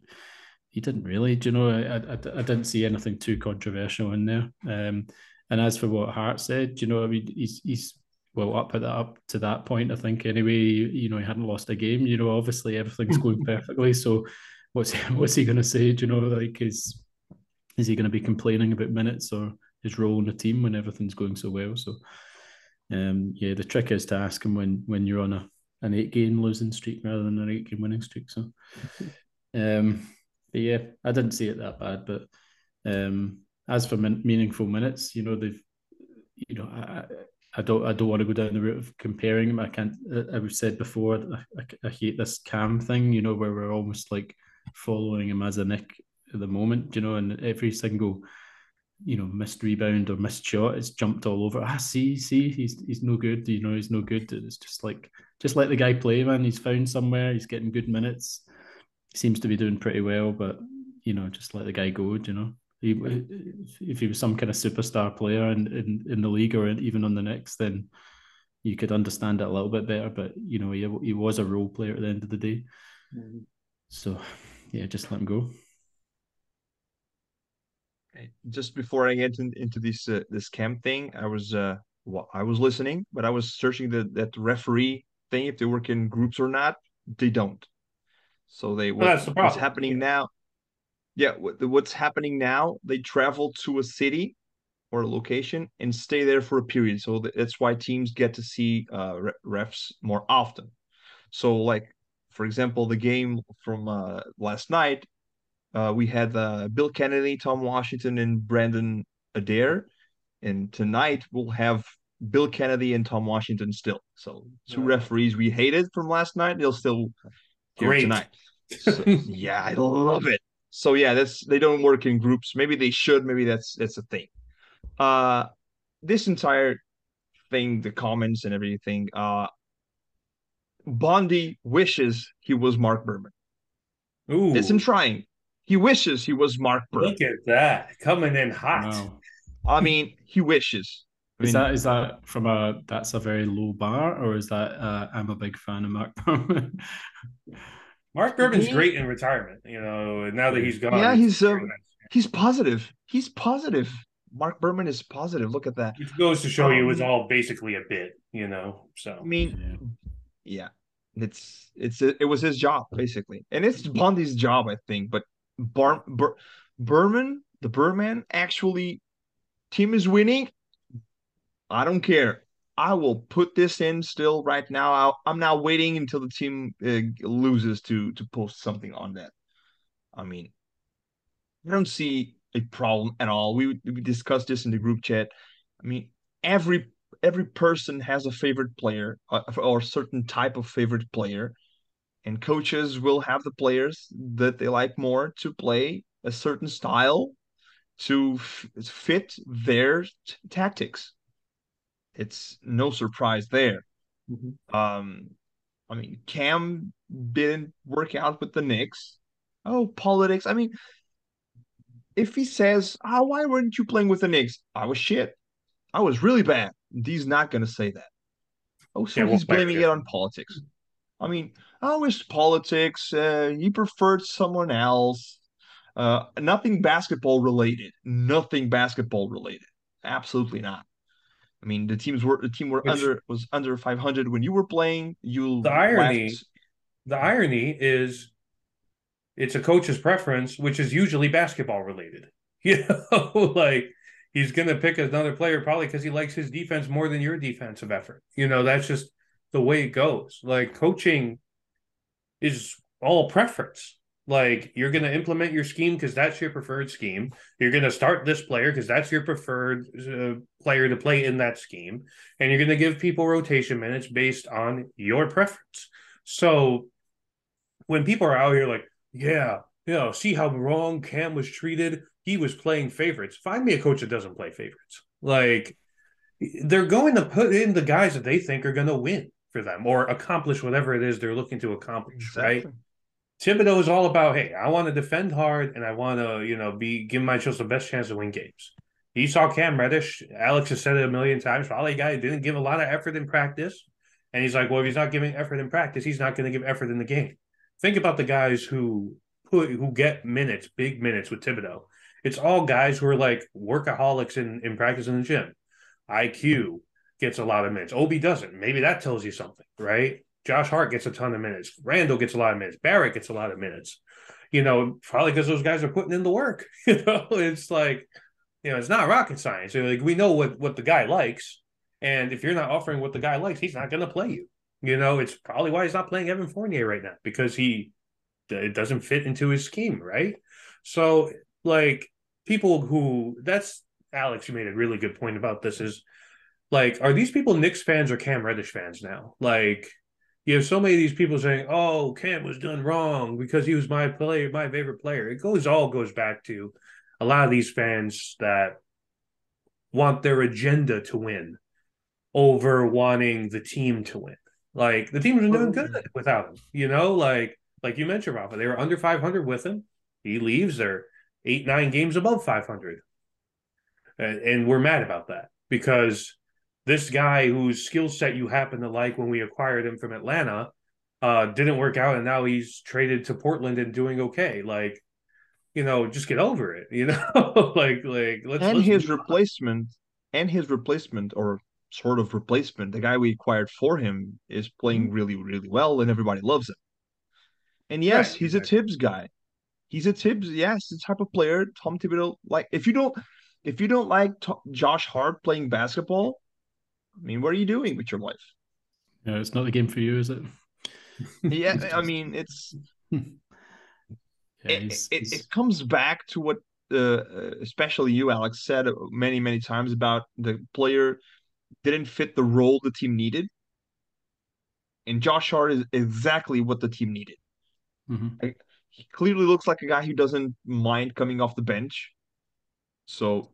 Speaker 2: he didn't really. Do you know? I, I, I didn't see anything too controversial in there. Um, and as for what Hart said, do you know, I mean, he's he's well up at that up to that point. I think anyway, you know, he hadn't lost a game. You know, obviously everything's going [laughs] perfectly. So what's [laughs] what's he going to say? Do you know, like is is he going to be complaining about minutes or his role in the team when everything's going so well? So, um, yeah, the trick is to ask him when when you're on a an eight game losing streak rather than an eight game winning streak. So, um, yeah, I didn't see it that bad, but um, as for min- meaningful minutes, you know, they've, you know, I, I don't I don't want to go down the route of comparing them. I can't. I've said before, I, I, I, hate this cam thing. You know, where we're almost like following him as a Knick at the moment, you know, and every single you know missed rebound or missed shot it's jumped all over ah see see he's he's no good you know he's no good it's just like just let the guy play man he's found somewhere he's getting good minutes seems to be doing pretty well but you know just let the guy go you know he, if he was some kind of superstar player in, in, in the league or even on the Knicks, then you could understand it a little bit better but you know he, he was a role player at the end of the day mm-hmm. so yeah, just let him go.
Speaker 3: Just before I get in, into this uh, this camp thing, I was uh well, I was listening, but I was searching the that referee thing if they work in groups or not. They don't. So they what, the what's happening yeah. now? Yeah, what, what's happening now? They travel to a city or a location and stay there for a period. So that's why teams get to see uh, refs more often. So like for example, the game from uh, last night, uh, we had uh, Bill Kennedy, Tom Washington, and Brandon Adair. And tonight we'll have Bill Kennedy and Tom Washington still. So two referees we hated from last night, they'll still here Great. tonight. So, [laughs] yeah, I love it. So yeah, that's they don't work in groups. Maybe they should. Maybe that's that's a thing. Uh, this entire thing, the comments and everything. Uh, Bondy wishes he was Marc Berman. Ooh. Isn't trying. He wishes he was Marc Berman.
Speaker 1: Look at that. Coming in hot. Wow.
Speaker 3: I mean, he wishes.
Speaker 2: I mean, is that is that from a that's a very low bar, or is that uh, I'm a big fan of Marc Berman? [laughs]
Speaker 1: Marc Berman's he, great in retirement, you know. Now that he's gone,
Speaker 3: yeah, he's uh, he's positive. He's positive. Marc Berman is positive. Look at that.
Speaker 1: It goes to show um, you it's all basically a bit, you know. So
Speaker 3: I mean, yeah, it's it's it was his job basically, and it's Bondy's job, I think. But Bar, Bar, Berman, the Berman, actually, team is winning. I don't care. I will put this in still right now. i am now waiting until the team uh, loses to to post something on that. I mean, I don't see a problem at all. We we discussed this in the group chat. I mean, every every person has a favorite player uh, or certain type of favorite player and coaches will have the players that they like more to play a certain style to f- fit their t- tactics it's no surprise there Mm-hmm. Um, I mean, Cam didn't work out with the Knicks. Oh, politics. I mean, if he says, "Oh, why weren't you playing with the Knicks?" I was shit. I was really bad. He's not gonna say that. Oh, so yeah, he's blaming it on politics. I mean, oh, it's politics. Uh, he preferred someone else. Uh, nothing basketball related. Nothing basketball related. Absolutely not. I mean, the teams were the team were Which, under was under 500 when you were playing. You
Speaker 1: the irony, left. the irony is, it's a coach's preference, which is usually basketball related. [laughs] You know, [laughs] like he's going to pick another player probably because he likes his defense more than your defensive effort. You know, that's just the way it goes. Like coaching is all preference. Like you're going to implement your scheme because that's your preferred scheme. You're going to start this player because that's your preferred uh, player to play in that scheme, and you're going to give people rotation minutes based on your preference. So when people are out here like, yeah, you know, see how wrong Cam was treated. He was playing favorites. Find me a coach that doesn't play favorites. Like they're going to put in the guys that they think are going to win for them or accomplish whatever it is they're looking to accomplish, exactly. right? Thibodeau is all about, hey, I want to defend hard and I want to, you know, be give myself the best chance to win games. He saw Cam Reddish. Alex has said it a million times. Probably guy didn't give a lot of effort in practice. And he's like, well, if he's not giving effort in practice, he's not going to give effort in the game. Think about the guys who put who get minutes, big minutes with Thibodeau. It's all guys who are like workaholics in, in practice in the gym. IQ gets a lot of minutes. Obi doesn't. Maybe that tells you something, right? Josh Hart gets a ton of minutes. Randle gets a lot of minutes. Barrett gets a lot of minutes. You know, probably because those guys are putting in the work. [laughs] You know, it's like, you know, it's not rocket science. Like we know what what the guy likes, and if you're not offering what the guy likes, he's not going to play you. You know, it's probably why he's not playing Evan Fournier right now because he it doesn't fit into his scheme, right? So, like people who that's Alex, you made a really good point about this. Is like, are these people Knicks fans or Cam Reddish fans now? Like, you have so many of these people saying, "Oh, Cam was done wrong because he was my player, my favorite player." It goes all goes back to a lot of these fans that want their agenda to win over wanting the team to win. Like the team was doing good without him, you know. Like like you mentioned, Rafa, they were under 500 with him. He leaves, they're eight nine games above 500, and, and we're mad about that because this guy whose skill set you happen to like when we acquired him from Atlanta uh, didn't work out, and now he's traded to Portland and doing okay. Like, you know, just get over it. You [laughs] know, like like
Speaker 3: let's and let's his replacement and his replacement or sort of replacement, the guy we acquired for him is playing mm-hmm. really really well, and everybody loves him. And yes, right, he's exactly. a Thibs guy. He's a Thibs. yes, the type of player Tom Thibodeau like. If you don't, if you don't like T- Josh Hart playing basketball, I mean, what are you doing with your life?
Speaker 2: Yeah, it's not the game for you, is it?
Speaker 3: yeah, [laughs] I mean, it's [laughs] yeah, it, he's, it, it, comes back to what uh, especially you, Alex, said many many times about the player didn't fit the role the team needed, and Josh Hart is exactly what the team needed. Mm-hmm. He clearly looks like a guy who doesn't mind coming off the bench. So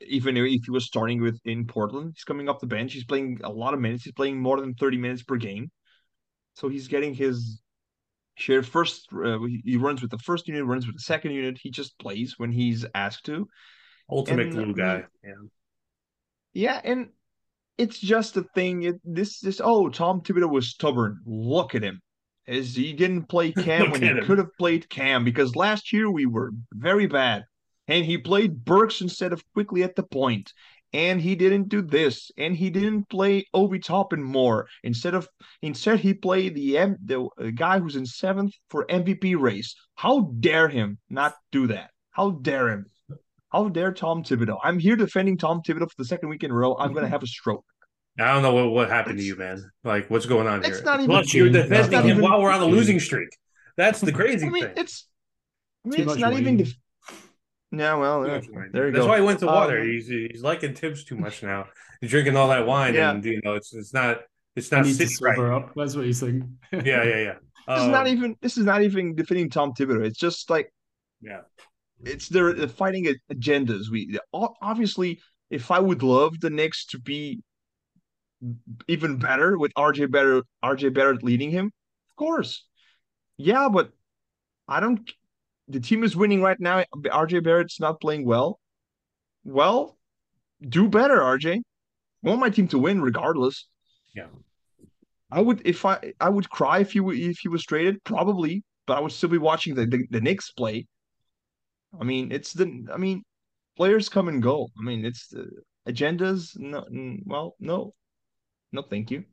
Speaker 3: even if he was starting with in Portland, he's coming off the bench. He's playing a lot of minutes. He's playing more than 30 minutes per game. So he's getting his share first. Uh, he runs with the first unit, runs with the second unit. He just plays when he's asked to.
Speaker 1: Ultimate glue guy. Yeah.
Speaker 3: Yeah, and it's just a thing. It, this this oh Tom Thibodeau was stubborn. Look at him. Is he didn't play [laughs] Cam when he him. could have played Cam because last year we were very bad and he played Burks instead of Quickley at the point. And he didn't do this, and he didn't play Obi Toppin more. Instead of instead, he played the M, the guy who's in seventh for MVP race. How dare him not do that? How dare him? How dare Tom Thibodeau? I'm here defending Tom Thibodeau for the second week in a row. I'm gonna have a stroke.
Speaker 1: I don't know what, what happened it's, to you, man. Like, what's going on here? It's not even, Plus, you're defending him even, while we're on a losing streak. That's the crazy I mean, thing.
Speaker 3: It's, I mean, it's not even. Def- yeah, well, yeah. there you
Speaker 1: That's
Speaker 3: go.
Speaker 1: why he went to water. Um, he's he's liking Thibs too much now. He's drinking all that wine, yeah. and you know, it's it's not it's not
Speaker 2: sitting right. Up. That's what he's saying.
Speaker 1: yeah, yeah, yeah. [laughs]
Speaker 3: This um, is not um, even this is not even defending Tom Thibodeau. It's just like,
Speaker 1: yeah,
Speaker 3: it's they're fighting agendas. We obviously, if I would love the Knicks to be even better with RJ Barrett RJ Barrett leading him? Of course. Yeah, but I don't the team is winning right now. RJ Barrett's not playing well. Well, do better, RJ. I want my team to win regardless.
Speaker 1: Yeah.
Speaker 3: I would if I I would cry if he if he was traded, probably, but I would still be watching the, the, the Knicks play. I mean, it's the I mean, players come and go. I mean, it's the agendas. No, well, no, no, thank you.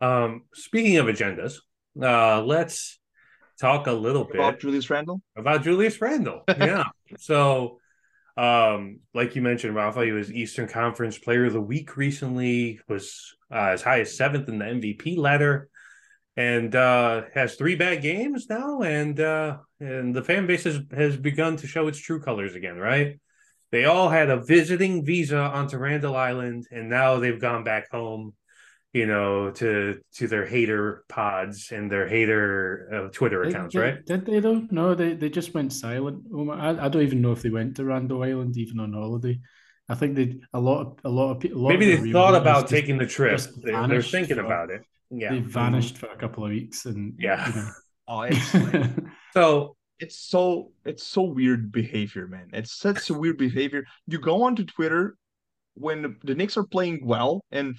Speaker 1: Um, speaking of agendas, uh, let's talk a little bit
Speaker 3: about Julius Randle.
Speaker 1: About Julius Randle, [laughs] yeah. so, um, like you mentioned, Rafa, he was Eastern Conference Player of the Week recently. Was uh, as high as seventh in the MVP ladder, and uh, has three bad games now, and uh, and the fan base has, has begun to show its true colors again. Right? They all had a visiting visa onto Randall Island, and now they've gone back home you know, to to their hater pods and their hater uh, Twitter accounts,
Speaker 2: did,
Speaker 1: right?
Speaker 2: Did they though? No, they, they just went silent. I, I don't even know if they went to Randall Island even on holiday. I think they a lot of a lot of people.
Speaker 1: Maybe they thought about taking the trip. They, are thinking for, about it. Yeah,
Speaker 2: they vanished mm-hmm. for a couple of weeks, and
Speaker 1: yeah.
Speaker 3: You know. [laughs] oh, it's like, [laughs] so it's so it's so weird behavior, man. It's such a weird behavior. You go onto Twitter when the, the Knicks are playing well, and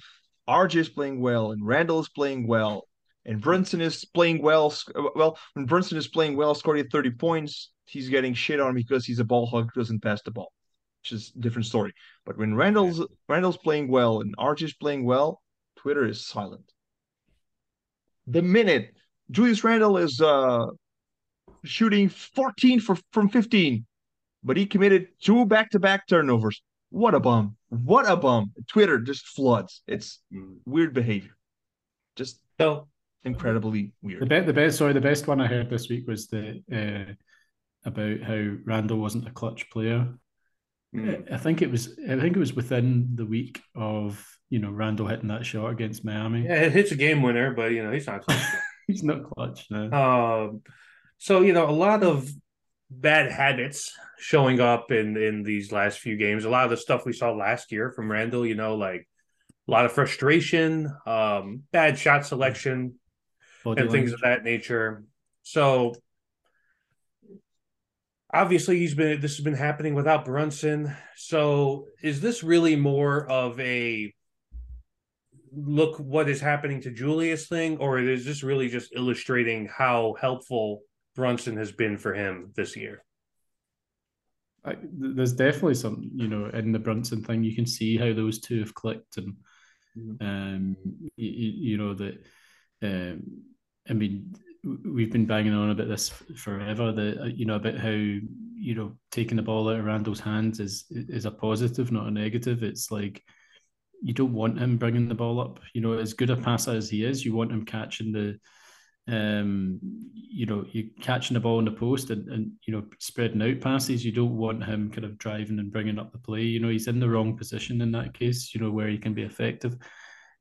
Speaker 3: RJ is playing well and Randle is playing well and Brunson is playing well. Well, when Brunson is playing well, scoring 30 points, he's getting shit on because he's a ball hog who doesn't pass the ball, which is a different story. But when Randle's Randle's playing well and RJ is playing well, Twitter is silent. The minute Julius Randle is uh, shooting 14 for from 15, but he committed two back-to-back turnovers. What a bum. What a bum. Twitter just floods. It's mm. weird behavior. Just so incredibly weird.
Speaker 2: The, be- the best sorry, the best one I heard this week was the uh, about how Randle wasn't a clutch player. Mm. I think it was I think it was within the week of you know Randle hitting that shot against Miami.
Speaker 1: Yeah, it hits a game winner, but you know he's not clutch. [laughs]
Speaker 2: he's not clutch. No.
Speaker 1: Um, so you know a lot of bad habits showing up in in these last few games. A lot of the stuff we saw last year from Randle, you know, like a lot of frustration, um, bad shot selection, Body and language. things of that nature. So obviously he's been this has been happening without Brunson. So is this really more of a look what is happening to Julius thing, or is this really just illustrating how helpful Brunson has been for him this year?
Speaker 2: I, there's definitely some, you know, in the Brunson thing, you can see how those two have clicked, and mm-hmm. um, you, you, know that, um, I mean, we've been banging on about this forever. That you know about how you know taking the ball out of Randle's hands is is a positive, not a negative. It's like you don't want him bringing the ball up. You know, as good a passer as he is, you want him catching the um, you know, you catching the ball in the post and, and you know spreading out passes. You don't want him kind of driving and bringing up the play. You know, he's in the wrong position in that case. You know where he can be effective.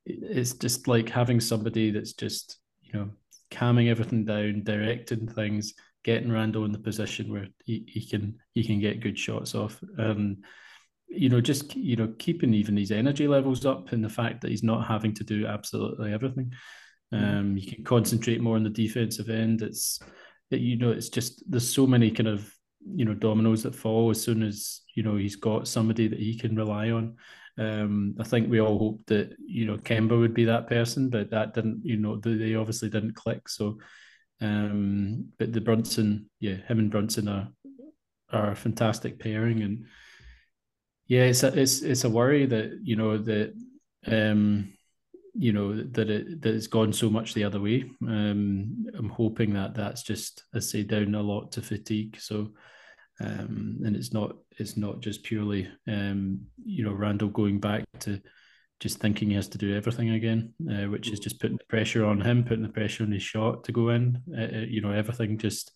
Speaker 2: It's just like having somebody that's just you know calming everything down, directing things, getting Randle in the position where he, he can he can get good shots off. Um, you know, just you know, keeping even his energy levels up, and the fact that he's not having to do absolutely everything. Mm-hmm. Um, you can concentrate more on the defensive end. It's it, you know, it's just there's so many kind of you know dominoes that fall as soon as you know he's got somebody that he can rely on. Um, I think we all hoped that you know Kemba would be that person, but that didn't. You know, they obviously didn't click. So, um, but the Brunson, yeah, him and Brunson are are a fantastic pairing, and yeah, it's a, it's it's a worry that you know that um you know that it that it's gone so much the other way. Um, I'm hoping that that's just I say down a lot to fatigue. So, um, and it's not it's not just purely um, you know Randle going back to just thinking he has to do everything again, uh, which is just putting the pressure on him, putting the pressure on his shot to go in. Uh, uh you know everything just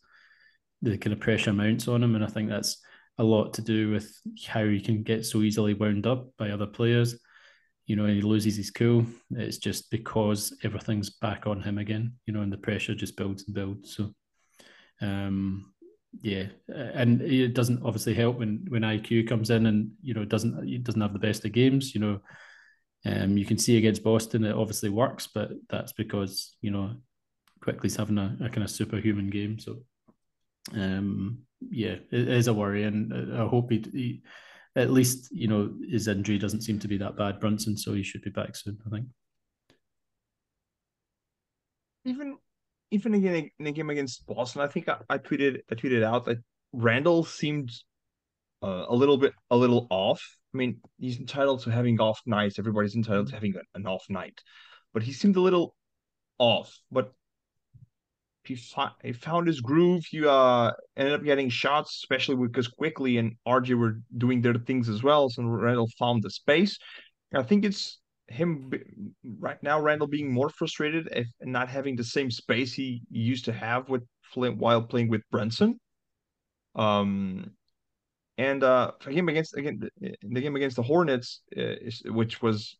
Speaker 2: the kind of pressure mounts on him, and I think that's a lot to do with how he can get so easily wound up by other players you know, he loses his cool, it's just because everything's back on him again, you know, and the pressure just builds and builds. So, um, yeah, and it doesn't obviously help when when IQ comes in and you know doesn't it doesn't have the best of games. You know, Um, you can see against Boston it obviously works, but that's because you know Quickley's having a, a kind of superhuman game. So, um, yeah, it is a worry, and I hope he, he, at least you know his injury doesn't seem to be that bad, Brunson. So he should be back soon, I think.
Speaker 3: Even even again in a game against Boston, I think I, I tweeted I tweeted out that Randle seemed uh, a little bit a little off. I mean, he's entitled to having off nights. Everybody's entitled to having an off night, but he seemed a little off. But he, fi- he found his groove. He uh, ended up getting shots, especially because Quickley and RJ were doing their things as well. So Randle found the space. I think it's him right now. Randle being more frustrated if not having the same space he used to have with Flint while playing with Brunson. Um, and uh, for him against again in the game against the Hornets, uh, which was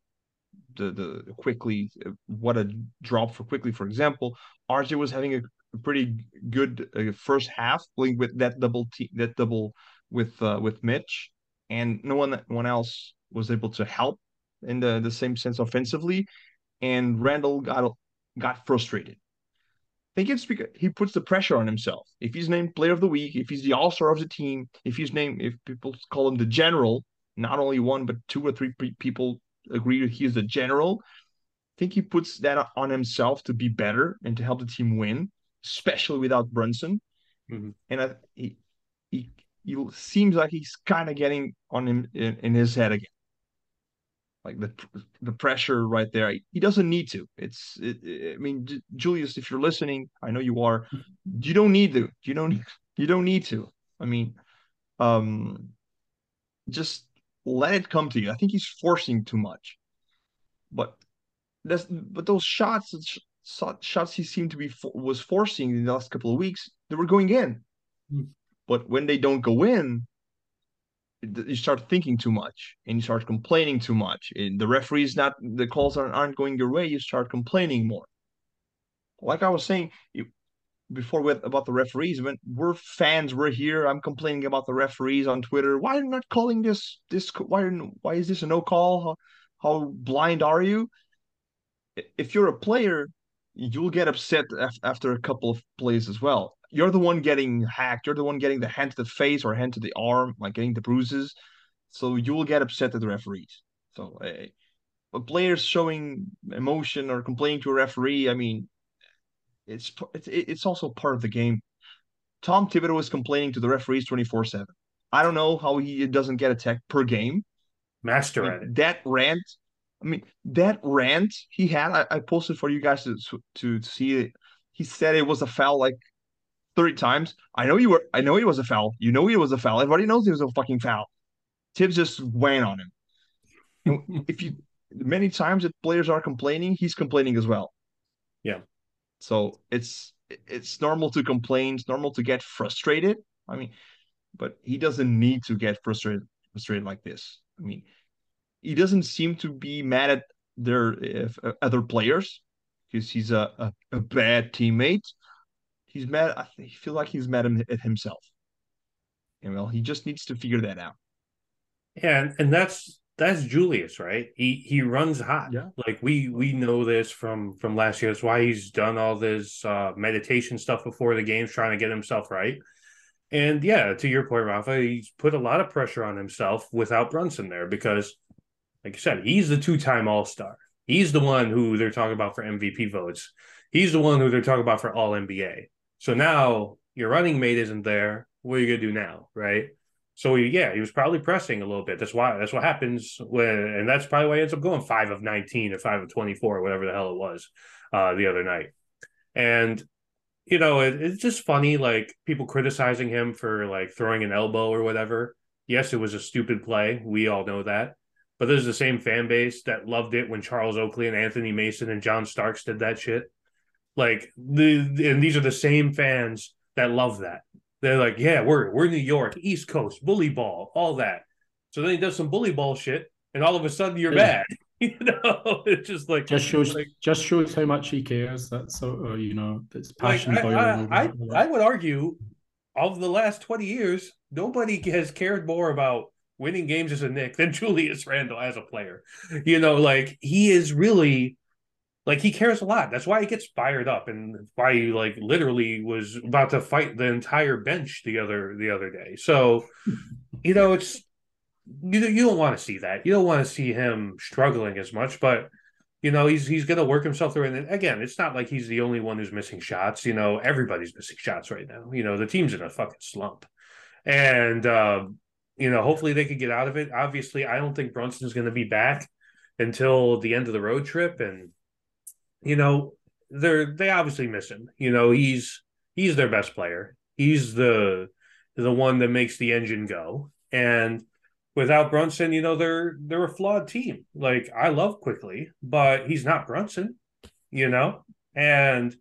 Speaker 3: the the Quickley uh, what a drop for Quickley for example RJ was having a pretty good uh, first half playing with that double team, that double with uh, with Mitch and no one one else was able to help in the the same sense offensively and Randle got got frustrated I think it's because he puts the pressure on himself. If he's named player of the week, if he's the all star of the team, if he's named, if people call him the general, not only one, but two or three people agree that he's the general. I think he puts that on himself to be better and to help the team win, especially without Brunson. Mm-hmm. And I, he, he, he seems like he's kind of getting on him in, in his head again like the the pressure right there. He doesn't need to. It's it, I mean Julius, if you're listening, I know you are. You don't need to. You don't you don't need to. I mean, um, just let it come to you. I think he's forcing too much. But that's but those shots shots he seemed to be was forcing in the last couple of weeks, they were going in. Mm. But when they don't go in, you start thinking too much and you start complaining too much. And the referees not the calls aren't, aren't going your way. You start complaining more. Like I was saying before with about the referees, when we're fans, we're here. I'm complaining about the referees on Twitter. Why are you not calling this? This why why is this a no call? How, how blind are you? If you're a player, you'll get upset after a couple of plays as well you're the one getting hacked. You're the one getting the hand to the face or hand to the arm, like getting the bruises. So you will get upset at the referees. So, uh, but players showing emotion or complaining to a referee, I mean, it's it's it's also part of the game. Tom Thibodeau was complaining to the referees twenty four seven. I don't know how he doesn't get attacked per game.
Speaker 1: Master
Speaker 3: I mean, That rant. I mean, that rant he had. I, I posted for you guys to, to to see it. He said it was a foul like 30 times. I know you were I know he was a foul. You know he was a foul. Everybody knows he was a fucking foul. Thibs just went on him. [laughs] if you many times that players are complaining, he's complaining as well.
Speaker 1: Yeah.
Speaker 3: So it's it's normal to complain, it's normal to get frustrated. I mean, but he doesn't need to get frustrated frustrated like this. I mean, he doesn't seem to be mad at their uh, other players because he's a, a, a bad teammate he's mad. I feel like he's mad at himself. And well, he just needs to figure that out.
Speaker 1: Yeah, and, and that's that's Julius, right? He he runs hot.
Speaker 2: Yeah.
Speaker 1: Like we we know this from from last year. That's why he's done all this uh, meditation stuff before the games, trying to get himself right. And yeah, to your point, Rafa, he's put a lot of pressure on himself without Brunson there because, like I said, he's the two-time All Star. He's the one who they're talking about for MVP votes. He's the one who they're talking about for All NBA. So now your running mate isn't there. What are you gonna do now, right? So yeah, he was probably pressing a little bit. That's why that's what happens when, and that's probably why he ends up going five of nineteen or five of twenty four, or whatever the hell it was, uh, the other night. And you know, it, it's just funny, like people criticizing him for like throwing an elbow or whatever. Yes, it was a stupid play. We all know that. But there's the same fan base that loved it when Charles Oakley and Anthony Mason and John Starks did that shit. Like the and these are the same fans that love that. They're like, yeah, we're we're New York, East Coast, bully ball, all that. So then he does some bully ball shit, and all of a sudden you're yeah. [laughs] you know, [laughs] it's just like
Speaker 2: just shows like, just shows how much he cares. That's so uh, you know, it's passion. Like, I,
Speaker 1: I, I, I would argue, of the last twenty years, nobody has cared more about winning games as a Knick than [laughs] Julius Randle as a player. You know, like he is really like he cares a lot. That's why he gets fired up and why he like literally was about to fight the entire bench the other the other day. So, you know, it's you you don't want to see that. You don't want to see him struggling as much, but you know, he's he's gonna work himself through. And again, it's not like he's the only one who's missing shots. You know, everybody's missing shots right now. You know, the team's in a fucking slump. And um, you know, hopefully they could get out of it. Obviously, I don't think Brunson's gonna be back until the end of the road trip. And you know, they're they obviously miss him. You know, he's he's their best player. He's the the one that makes the engine go. And without Brunson, you know, they're they're a flawed team. Like I love Quickley, but he's not Brunson, you know? And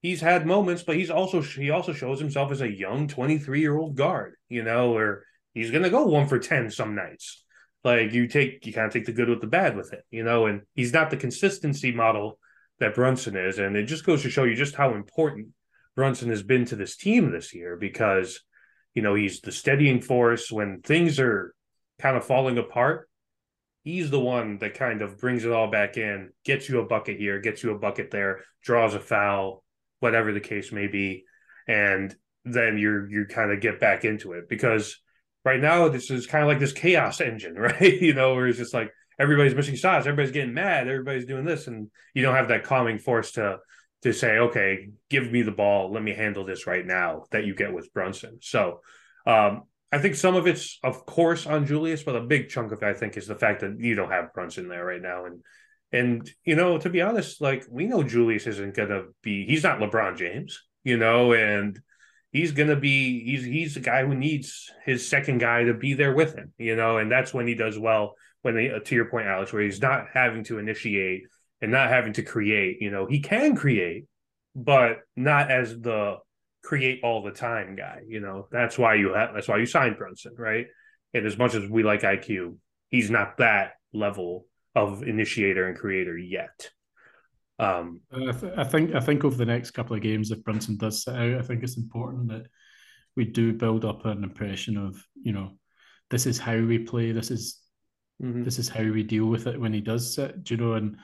Speaker 1: he's had moments, but he's also he also shows himself as a young 23-year-old guard, you know, where he's gonna go one for 10 some nights. Like you take you kind of take the good with the bad with it, you know, and he's not the consistency model that Brunson is. And it just goes to show you just how important Brunson has been to this team this year because, you know, he's the steadying force when things are kind of falling apart. He's the one that kind of brings it all back in, gets you a bucket here, gets you a bucket there, draws a foul, whatever the case may be, and then you're you kind of get back into it because right now this is kind of like this chaos engine, [laughs] right? you know, where it's just like everybody's missing shots, everybody's getting mad, everybody's doing this, and you don't have that calming force to to say, okay, give me the ball, let me handle this right now that you get with Brunson. So um, I think some of it's of course on Julius, but a big chunk of it I think is the fact that you don't have Brunson there right now. And and you know, to be honest, like we know Julius isn't gonna be he's not LeBron James, you know, and he's gonna be he's he's a guy who needs his second guy to be there with him, you know, and that's when he does well when they, to your point, Alex, where he's not having to initiate and not having to create. You know, he can create, but not as the create all the time guy. You know, that's why you have that's why you signed Brunson, right? And as much as we like IQ, he's not that level of initiator and creator yet. Um,
Speaker 2: I, th- I think I think over the next couple of games, if Brunson does sit out, I think it's important that we do build up an impression of you know this is how we play. This is Mm-hmm. This is how we deal with it when he does sit, do you know, and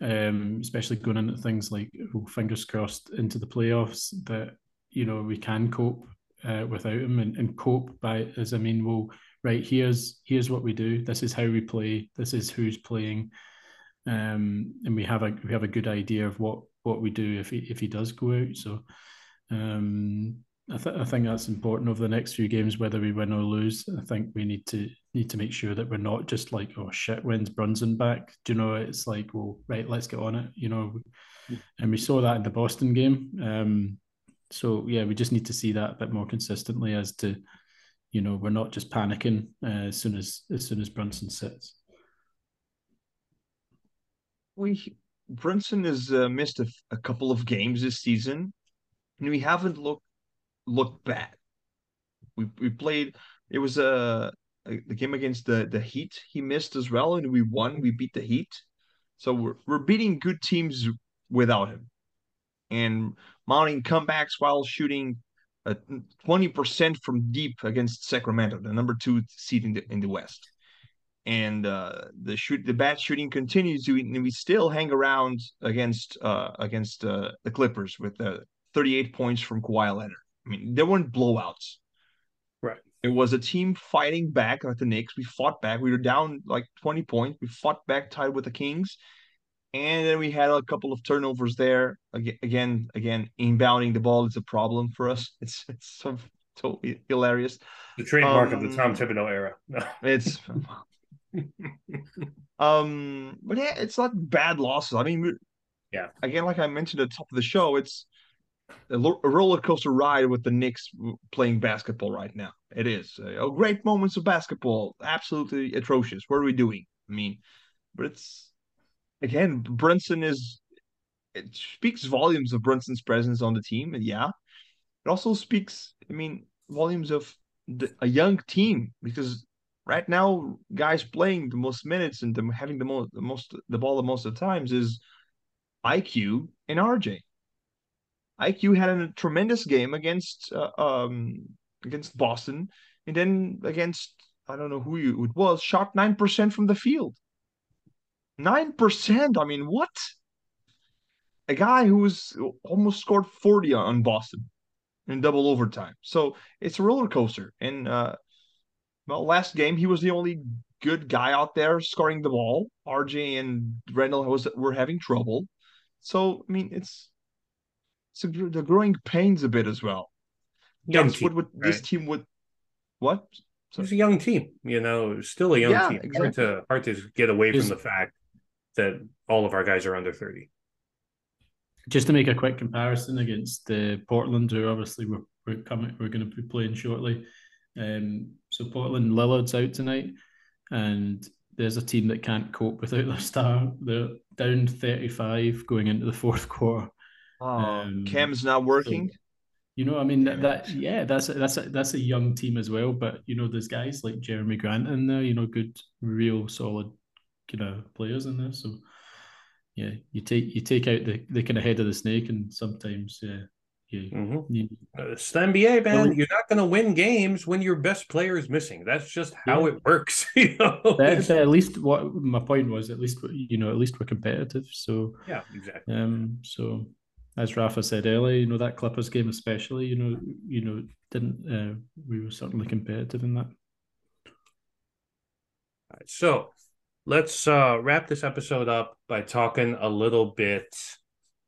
Speaker 2: um, especially going into things like oh, fingers crossed into the playoffs that you know we can cope uh, without him and, and cope by as I mean, well, right here's here's what we do. This is how we play. This is who's playing, um, and we have a we have a good idea of what what we do if he if he does go out. So, um, I, th- I think that's important over the next few games, whether we win or lose. I think we need to need to make sure that we're not just like, oh shit, when's Brunson back? Do you know? It's like, well, right, let's get on it. You know, and we saw that in the Boston game. Um, so yeah, we just need to see that a bit more consistently as to, you know, we're not just panicking uh, as soon as as soon as Brunson sits.
Speaker 3: We Brunson has uh, missed a, a couple of games this season, and we haven't looked looked bad. We we played. It was a, a the game against the the Heat. He missed as well, and we won. We beat the Heat. So we're we're beating good teams without him, and mounting comebacks while shooting twenty percent from deep against Sacramento, the number two seed in the in the West. And uh, the shoot the bad shooting continues, and we still hang around against uh, against uh, the Clippers with uh, 38 points from Kawhi Leonard. I mean, there weren't blowouts.
Speaker 1: Right.
Speaker 3: It was a team fighting back like the Knicks. We fought back. We were down like 20 points. We fought back tied with the Kings. And then we had a couple of turnovers there. Again, again, inbounding the ball is a problem for us. [laughs] It's it's so totally hilarious.
Speaker 1: The trademark um, of the Tom um, Thibodeau era. [laughs]
Speaker 3: it's [laughs] [laughs] um, but yeah, it's not bad losses. I mean,
Speaker 1: yeah.
Speaker 3: Again, like I mentioned at the top of the show, it's a roller coaster ride with the Knicks playing basketball right now. It is. Uh, oh, great moments of basketball. Absolutely atrocious. What are we doing? I mean, but it's again, Brunson is. It speaks volumes of Brunson's presence on the team, and yeah, it also speaks. I mean, volumes of the, a young team because right now, guys playing the most minutes and having the most, the most, the ball the most of the times is IQ and RJ. IQ had a tremendous game against uh, um, against Boston, and then against I don't know who you, it was, shot 9% from the field. 9%? I mean, what? A guy who's almost scored 40 on Boston in double overtime. So it's a roller coaster. And uh, well, last game he was the only good guy out there scoring the ball. RJ and Randle was were having trouble. So I mean, it's it's a, the growing pains a bit as well.
Speaker 1: Young
Speaker 3: That's
Speaker 1: team,
Speaker 3: what, what
Speaker 1: right?
Speaker 3: this team would. What?
Speaker 1: It's a young team, you know, still a young
Speaker 3: Yeah,
Speaker 1: team.
Speaker 3: exactly.
Speaker 1: Hard to hard to get away
Speaker 2: Is-
Speaker 1: from the fact that all of our guys are under thirty.
Speaker 2: Just to make a quick comparison against uh, Portland, who obviously we're, we're coming, we're going to be playing shortly. Um, so Portland Lillard's out tonight, and there's a team that can't cope without their star. They're down 35 going into the fourth [laughs] quarter.
Speaker 3: Oh,
Speaker 2: Um,
Speaker 3: Cam's not working.
Speaker 2: You know, I mean that, that yeah, that's a, that's a, that's a young team as well. But you know, there's guys like Jerami Grant in there. You know, good, real solid you know players in there. So yeah, you take you take out the, the kind of head of the snake, and sometimes yeah, you,
Speaker 1: Mm-hmm.
Speaker 2: you
Speaker 1: It's the NBA, man.
Speaker 2: Well-
Speaker 1: You're not going to win games when your best player is missing. That's just how
Speaker 2: Yeah.
Speaker 1: it works. [laughs] you know?
Speaker 2: but, but at least what my point was, at least you know, at least we're competitive. So
Speaker 1: yeah, exactly.
Speaker 2: um, so as Rafa said earlier, you know that Clippers game especially, you know, you know, didn't uh, we were certainly competitive in that.
Speaker 1: All right, so let's uh, wrap this episode up by talking a little bit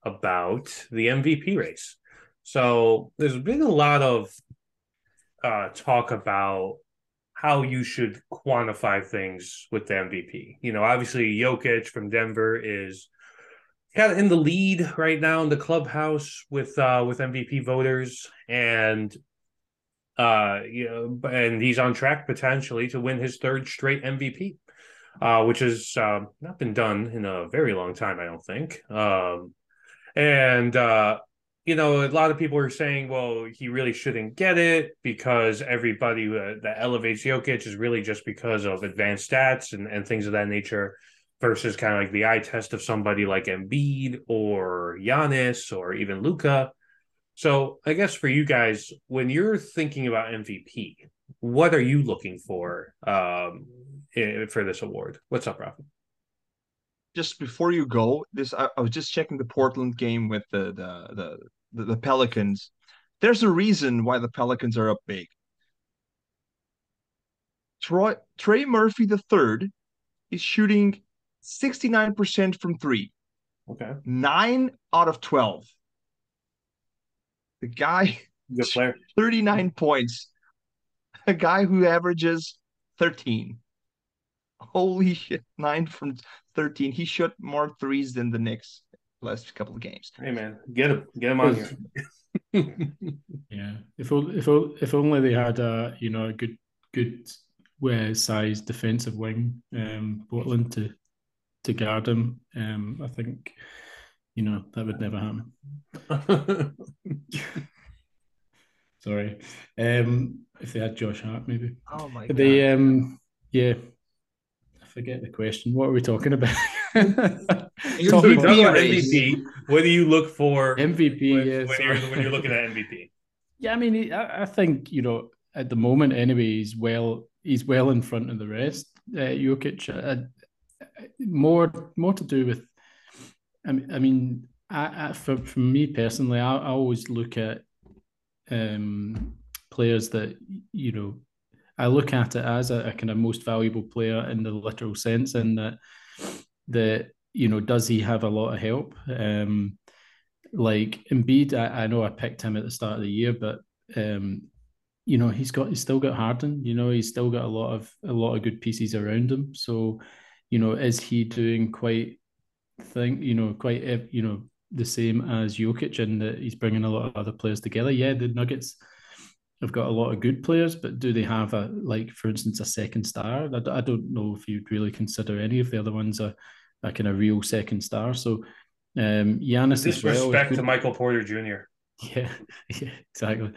Speaker 1: about the MVP race. So there's been a lot of uh, talk about how you should quantify things with the MVP. You know, obviously Jokic from Denver is kind of in the lead right now in the clubhouse with uh, with MVP voters, and uh, you know, and he's on track potentially to win his third straight MVP, uh, which has uh, not been done in a very long time, I don't think. Um, and uh, you know, a lot of people are saying, well, he really shouldn't get it because everybody that, that elevates Jokic is really just because of advanced stats and, and things of that nature versus kind of like the eye test of somebody like Embiid or Giannis or even Luka. So I guess for you guys, when you're thinking about MVP, what are you looking for um, for this award? What's up, Rafa?
Speaker 3: Just before you go, this I, I was just checking the Portland game with the the the the, the Pelicans. There's a reason why the Pelicans are up big. Troy Trey Murphy the third is shooting 69% from three.
Speaker 1: Okay,
Speaker 3: Nine out of 12. The guy,
Speaker 1: good player. [laughs]
Speaker 3: 39 points. A guy who averages 13. Holy shit, nine from 13. He shot more threes than the Knicks last couple of games.
Speaker 1: Hey man, get him, get him on here. [laughs]
Speaker 2: Yeah, if o- if o- if only they had a you know a good good uh, sized defensive wing, um, Portland to to guard him. Um, I think you know that would never happen. [laughs] Sorry, um, if they had Josh Hart, maybe.
Speaker 3: Oh my god.
Speaker 2: They um, yeah. Forget the question. What are we talking about?
Speaker 3: Here's
Speaker 1: so
Speaker 3: the
Speaker 1: we talk
Speaker 3: MVP
Speaker 1: about. MVP. What do you look for
Speaker 2: MVP.
Speaker 1: when, when you're when you're looking at MVP? [laughs]
Speaker 2: Yeah, I mean, I, I think you know at the moment anyway, he's well, he's well in front of the rest. Uh, Jokic, uh, uh, more more to do with. I mean, I mean, I, I, for for me personally, I, I always look at um, players that you know. I look at it as a, a kind of most valuable player in the literal sense, and that that you know, does he have a lot of help? Um, like Embiid, I, I know I picked him at the start of the year, but um, you know he's got he's still got Harden. You know he's still got a lot of a lot of good pieces around him. So, you know, is he doing quite thing? You know, quite eh, you know the same as Jokic, and that he's bringing a lot of other players together. Yeah, the Nuggets have got a lot of good players, but do they have a like, for instance, a second star? I, I don't know if you'd really consider any of the other ones a, a kind of real second star. So, um, Giannis as well. good.
Speaker 1: to Michael Porter Jr. [laughs]
Speaker 2: Yeah, yeah, exactly.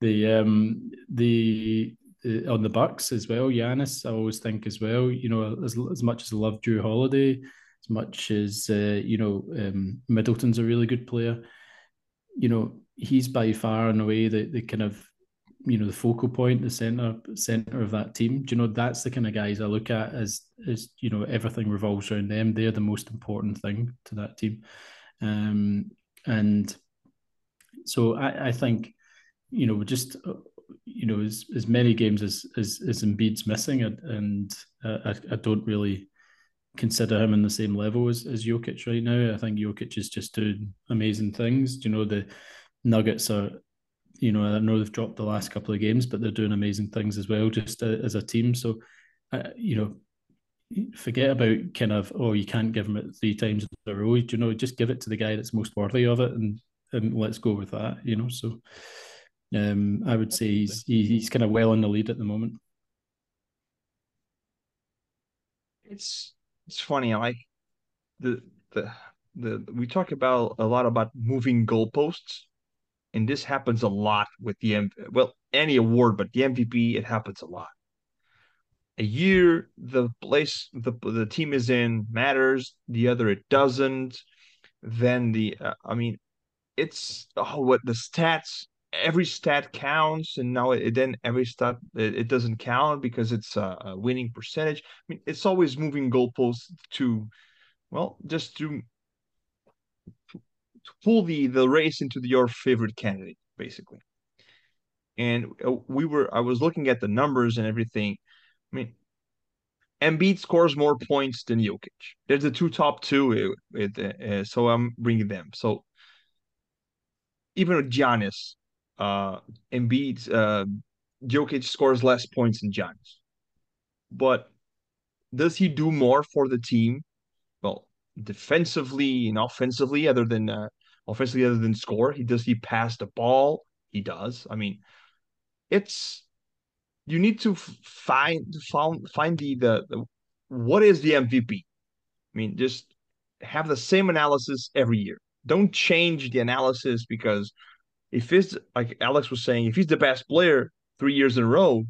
Speaker 2: The um the, the on the Bucks as well, Giannis, I always think as well, you know, as as much as I love Jrue Holiday, as much as uh, you know, um Middleton's a really good player, you know, he's by far in a way the the kind of you know the focal point, the center center of that team. Do you know that's the kind of guys I look at as as you know everything revolves around them. They're the most important thing to that team, um, and so I, I think you know just you know as, as many games as as, as Embiid's missing, and, uh, I, I don't really consider him in the same level as, as Jokic right now. I think Jokic is just doing amazing things. Do you know the Nuggets are you know, I know they've dropped the last couple of games, but they're doing amazing things as well, just uh, as a team. So, uh, you know, forget about kind of oh, you can't give him it three times in a row. You know, just give it to the guy that's most worthy of it, and and let's go with that. You know, so um, I would say he's he's kind of well in the lead at the moment.
Speaker 3: It's it's funny. I like the the the we talk about a lot about moving goalposts and this happens a lot with the M well any award, but the MVP it happens a lot. A year the place the the team is in matters, the other it doesn't. Then the uh, I mean, it's oh what the stats every stat counts and now it, then every stat it, it, doesn't count because it's a, a, winning percentage i mean it's always moving goalposts to well just to pull the the race into the, your favorite candidate, basically. And uh, we were, I was looking at the numbers and everything. I mean, Embiid scores more points than Jokic. There's the two top two, it, it, uh, so I'm bringing them. So even with Giannis, uh, Embiid, uh, Jokic scores less points than Giannis. But does he do more for the team? Defensively and offensively, other than uh, offensively, other than score. He does he pass the ball? He does. I mean, it's you need to find find find the, the, the what is the MVP. I mean, just have the same analysis every year. Don't change the analysis because if it's like Alex was saying, if he's the best player three years in a row,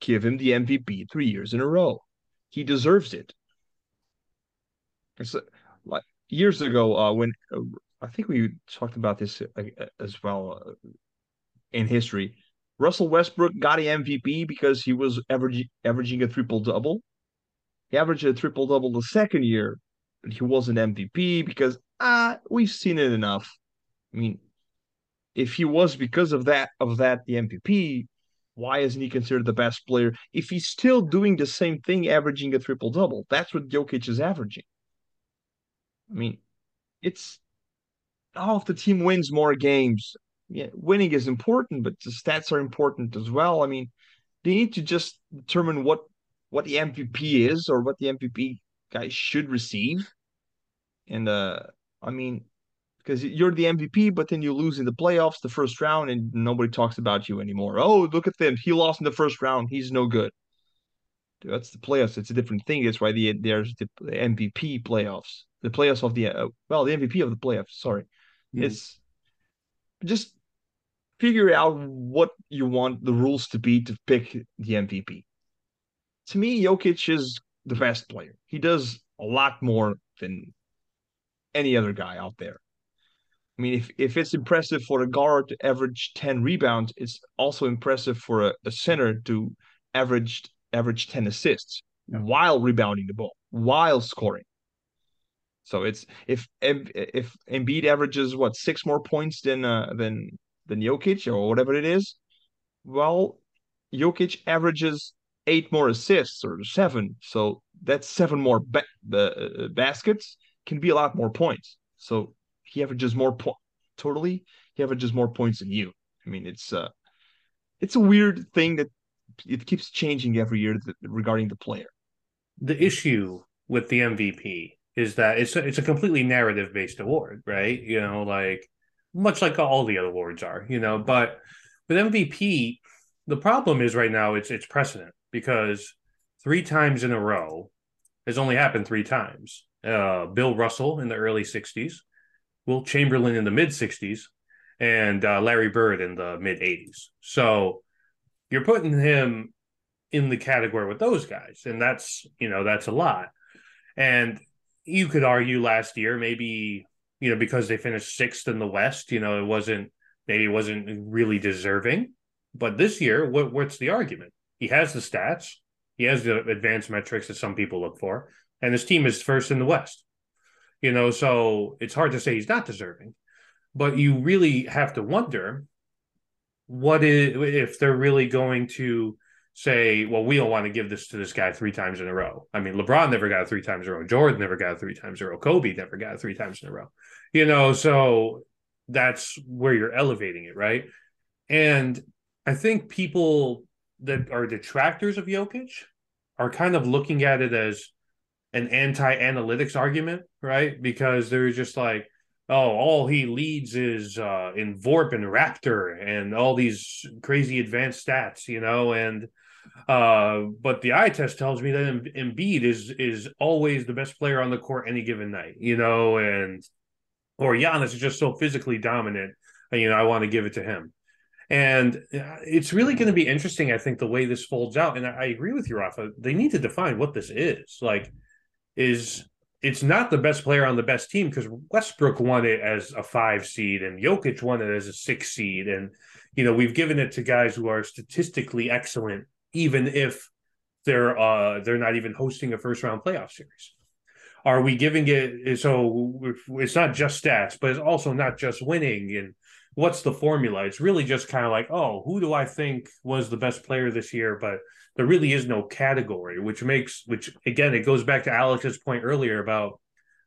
Speaker 3: give him the MVP three years in a row. He deserves it. It's years ago uh, when uh, I think we talked about this uh, as well uh, in history. Russell Westbrook got an MVP because he was averaging averaging a triple double. He averaged a triple double the second year, but he wasn't MVP because ah, uh, we've seen it enough. I mean, if he was because of that of that the MVP, why isn't he considered the best player? If he's still doing the same thing, averaging a triple double, that's what Jokic is averaging. I mean, it's oh, if the team wins more games, yeah, winning is important, but the stats are important as well. I mean, they need to just determine what what the MVP is or what the MVP guy should receive. And uh, I mean, because you're the MVP, but then you lose in the playoffs, the first round, and nobody talks about you anymore. Oh, look at them! He lost in the first round. He's no good. That's the playoffs. It's a different thing. That's why the there's the MVP playoffs, the playoffs of the uh, well, the MVP of the playoffs. Sorry, mm-hmm. it's just figure out what you want the rules to be to pick the MVP. To me, Jokic is the best player. He does a lot more than any other guy out there. I mean, if, if it's impressive for a guard to average 10 rebounds, it's also impressive for a, a center to average average 10 assists yeah. while rebounding the ball, while scoring. So it's if if Embiid averages what six more points than uh, than than Jokic or whatever it is, well, Jokic averages eight more assists or seven, so that's seven more ba- uh, baskets can be a lot more points. So he averages more po- totally. He averages more points than you. I mean, it's uh, it's a weird thing that it keeps changing every year regarding the player.
Speaker 1: The issue with the MVP is that it's a, it's a completely narrative based award, right? You know, like much like all the other awards are, you know. But with MVP, the problem is right now it's it's precedent because three times in a row has only happened three times. Uh, Bill Russell in the early '60s, Wilt Chamberlain in the mid '60s, and uh, Larry Bird in the mid '80s. So you're putting him in the category with those guys, and that's you know that's a lot. And you could argue last year maybe you know because they finished sixth in the West, you know it wasn't maybe it wasn't really deserving, But this year, what, what's the argument? He has the stats, he has the advanced metrics that some people look for, and his team is first in the West. You know, so it's hard to say he's not deserving, but you really have to wonder what is if they're really going to say, well, we don't want to give this to this guy three times in a row. I mean, LeBron never got three times in a row. Jordan never got three times in a row. Kobe never got three times in a row. You know, so that's where you're elevating it, right? And I think people that are detractors of Jokic are kind of looking at it as an anti-analytics argument, right? Because they're just like, oh, all he leads is uh, in VORP and Raptor and all these crazy advanced stats, you know, and uh, but the eye test tells me that Embiid is is always the best player on the court any given night, you know, and or Giannis is just so physically dominant, you know, I want to give it to him. And uh, it's really going to be interesting, I think, the way this folds out. And I agree with you, Rafa. They need to define what this is. Like, is it's not the best player on the best team because Westbrook won it as a five seed and Jokic won it as a six seed. And, you know, we've given it to guys who are statistically excellent even if they're uh they're not even hosting a first round playoff series? Are we giving it so it's not just stats, but it's also not just winning and what's the formula? It's really just kind of like, oh, who do I think was the best player this year? But there really is no category, which makes which again it goes back to Alex's point earlier about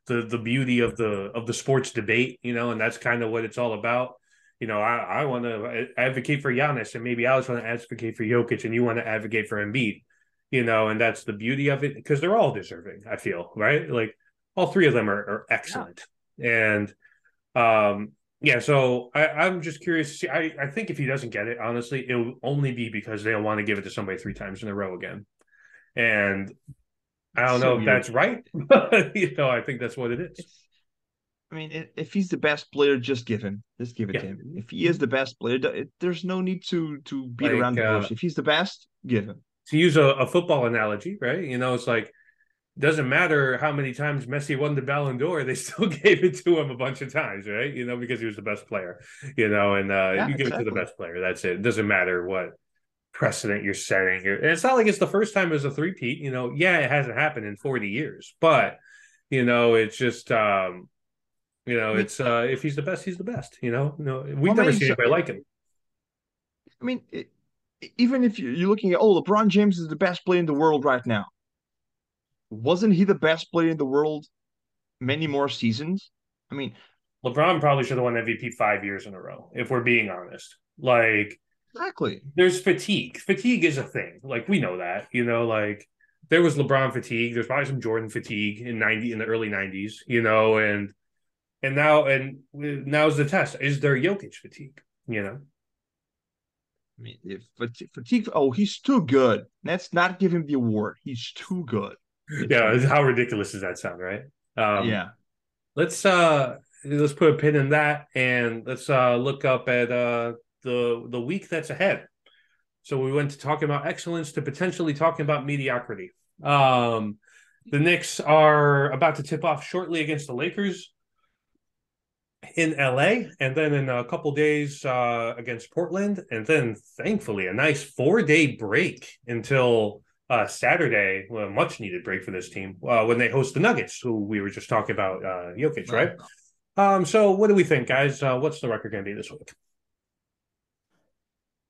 Speaker 1: the the beauty of the of the sports debate, you know, and that's kind of what it's all about you know, I, I want to advocate for Giannis, and maybe Alex want to advocate for Jokic, and you want to advocate for Embiid. You know, and that's the beauty of it because they're all deserving. I feel right, like all three of them are, are excellent, yeah. and um, yeah. So I, I'm just curious to see. I, I think if he doesn't get it, honestly, it will only be because they don't want to give it to somebody three times in a row again, and I don't so know if that's right. [laughs] But you know, I think that's what it is.
Speaker 3: I mean, if he's the best player, just give him, just give it yeah. to him. If he is the best player, there's no need to to beat like, around the bush. Uh, if he's the best, give him.
Speaker 1: To use a, a, football analogy, right? You know, it's like doesn't matter how many times Messi won the Ballon d'Or, they still [laughs] gave it to him a bunch of times, right? You know, because he was the best player. You know, and uh, yeah, you give exactly. it to the best player. That's it. It doesn't matter what precedent you're setting. And it's not like it's the first time as a three-peat. You know, yeah, it hasn't happened in 40 years, but you know, it's just um you know, it's uh if he's the best, he's the best. You know, no, we've well, never seen anybody like him.
Speaker 3: I mean, it, even if you're looking at oh, LeBron James is the best player in the world right now. Wasn't he the best player in the world many more seasons? I mean,
Speaker 1: LeBron probably should have won MVP five years in a row, if we're being honest. Like,
Speaker 3: exactly.
Speaker 1: There's fatigue. Fatigue is a thing. Like we know that. You know, like there was LeBron fatigue. There's probably some Jordan fatigue in ninety in the early '90s. You know, and and now, and now's the test: is there Jokic fatigue? You know.
Speaker 3: I mean, if fatigue, oh, he's too good. Let's not give him the award. He's too good.
Speaker 1: Yeah, how ridiculous does that sound, right?
Speaker 3: Um, yeah.
Speaker 1: Let's uh let's put a pin in that and let's uh look up at uh the the week that's ahead. So we went to talking about excellence to potentially talking about mediocrity. Um the Knicks are about to tip off shortly against the Lakers in LA, and then in a couple days uh, against Portland, and then thankfully a nice four day break until uh, Saturday, well, a much needed break for this team uh, when they host the Nuggets, who we were just talking about, uh, Jokic, right? Um, so what do we think, guys? Uh, what's the record going to be this week?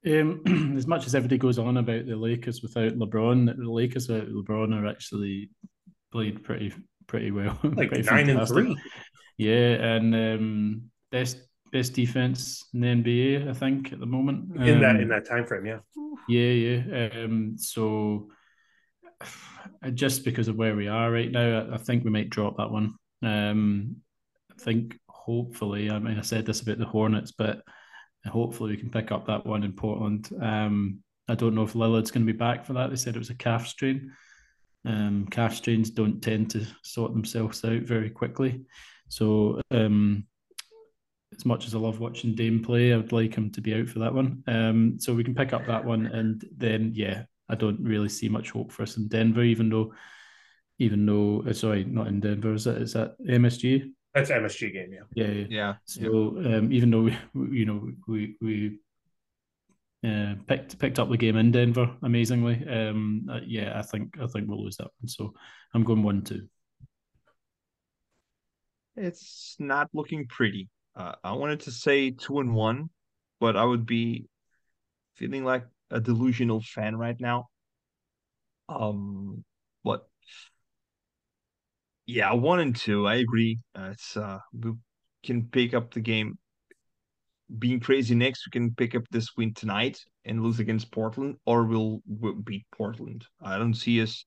Speaker 2: Um, [clears throat] as much as everybody goes on about the Lakers without LeBron, the Lakers without LeBron are actually played pretty pretty well. [laughs]
Speaker 1: Like pretty nine fantastic. and three.
Speaker 2: Yeah, and um, best best defense in the NBA, I think, at the moment.
Speaker 1: In um, that in that time frame, yeah.
Speaker 2: Yeah, yeah. Um, so just because of where we are right now, I, think we might drop that one. Um, I think hopefully, I mean, I said this about the Hornets, but hopefully we can pick up that one in Portland. Um, I don't know if Lillard's going to be back for that. They said it was a calf strain. Um, calf strains don't tend to sort themselves out very quickly. So um, as much as I love watching Dame play, I would like him to be out for that one. Um, so we can pick up that one, and then yeah, I don't really see much hope for us in Denver, even though, even though uh, sorry, not in Denver, is that is that MSG?
Speaker 1: That's MSG game,
Speaker 2: yeah. Yeah, yeah. yeah. So Um, even though we, you know, we we uh, picked picked up the game in Denver amazingly. Um, uh, yeah, I think I think we'll lose that one. So I'm going one two.
Speaker 3: It's not looking pretty. Uh, I wanted to say two and one, but I would be feeling like a delusional fan right now. Um, but yeah, one and two. I agree. Uh, it's uh, we can pick up the game. Being crazy next, we can pick up this win tonight and lose against Portland, or we'll, we'll beat Portland. I don't see us.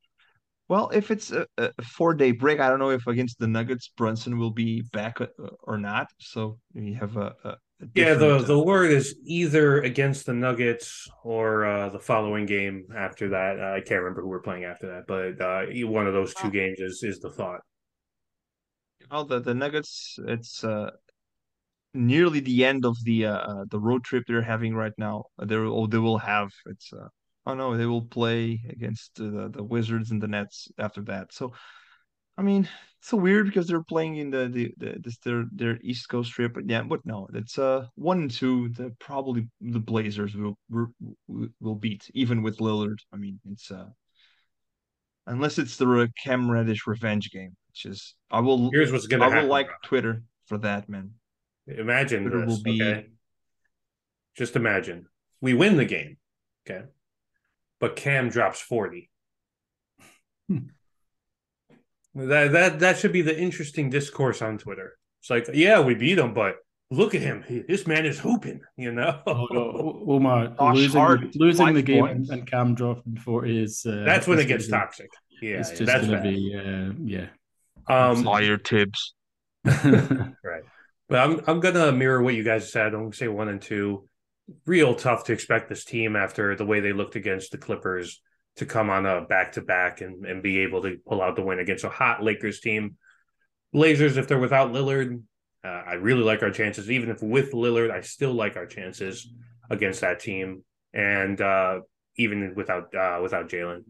Speaker 3: Well, if it's a, a four day break, I don't know if against the Nuggets Brunson will be back uh, or not. So we have a, a
Speaker 1: yeah, the the word is either against the Nuggets or uh, the following game after that. Uh, I can't remember who we're playing after that, but uh, one of those two games is is the thought.
Speaker 3: Well, the the Nuggets, it's uh, nearly the end of the uh, uh the road trip they're having right now. They will they will have it's uh, oh no they will play against the the Wizards and the Nets after that. So I mean, it's so weird because they're playing in the the, the this their their East Coast trip. But yeah, but no, it's uh one and two. The probably the Blazers will will, will beat even with Lillard. I mean, it's uh unless it's the Cam Reddish revenge game, which is I will.
Speaker 1: Here's what's gonna
Speaker 3: I
Speaker 1: happen. I will
Speaker 3: like bro. Twitter for that, man.
Speaker 1: Imagine Twitter this. Will be... Okay? Just imagine we win the game, okay, but Cam drops forty. That that that should be the interesting discourse on Twitter. It's like, yeah, we beat him, but look at him. He, this man is hooping, you know.
Speaker 2: Oh, no. [laughs] Omar, Gosh, losing, hard. losing the game points. and Cam dropping for is
Speaker 1: uh, that's when it gets toxic. Yeah,
Speaker 2: it's just gonna bad. be uh, yeah.
Speaker 3: Um, fire tips. [laughs]
Speaker 1: right, but I'm I'm gonna mirror what you guys said. I'm gonna say one and two. Real tough to expect this team after the way they looked against the Clippers to come on a back to back and and be able to pull out the win against a hot Lakers team. Blazers, if they're without Lillard, uh, I really like our chances. Even if with Lillard, I still like our chances against that team, and uh, even without uh, without Jalen.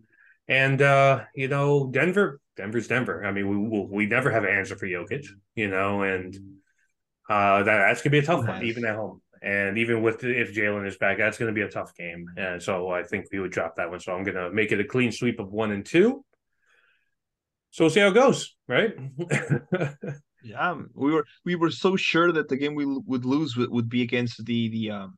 Speaker 1: And uh, you know, Denver, Denver's Denver. I mean, we we never have an answer for Jokic, you know, and uh, that that's gonna be a tough nice. one, even at home. And even with if Jalen is back, that's going to be a tough game. And so I think we would drop that one. So I'm going to make it a clean sweep of one and two. So we'll see how it goes, right? [laughs]
Speaker 3: yeah, we were we were so sure that the game we would lose would, would be against the the um,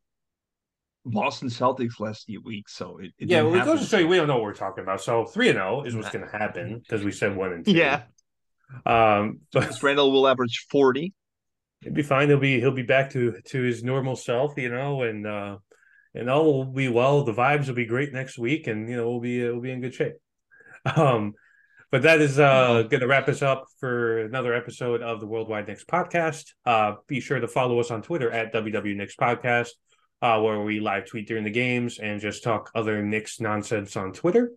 Speaker 3: Boston Celtics last week. So it, it
Speaker 1: yeah, well, it goes to show you we don't know what we're talking about. So three and zero oh is what's going to happen because we said one and [laughs] two.
Speaker 3: Yeah.
Speaker 1: Um, [laughs]
Speaker 3: but Randle will average forty
Speaker 1: he'll be fine. He'll be he'll be back to to his normal self, you know, and uh and all will be well. The vibes will be great next week, and you know we'll be uh, we'll be in good shape. [laughs] Um, but that is uh going to wrap us up for another episode of the Worldwide Knicks podcast. Uh, be sure to follow us on Twitter at WW Knicks Podcast, uh, where we live tweet during the games and just talk other Knicks nonsense on Twitter.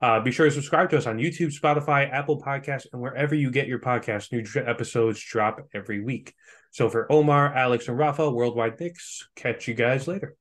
Speaker 1: Uh, be sure to subscribe to us on YouTube, Spotify, Apple Podcasts, and wherever you get your podcasts. New episodes drop every week. So for Omar, Alex, and Rafa, Worldwide Knicks, catch you guys later.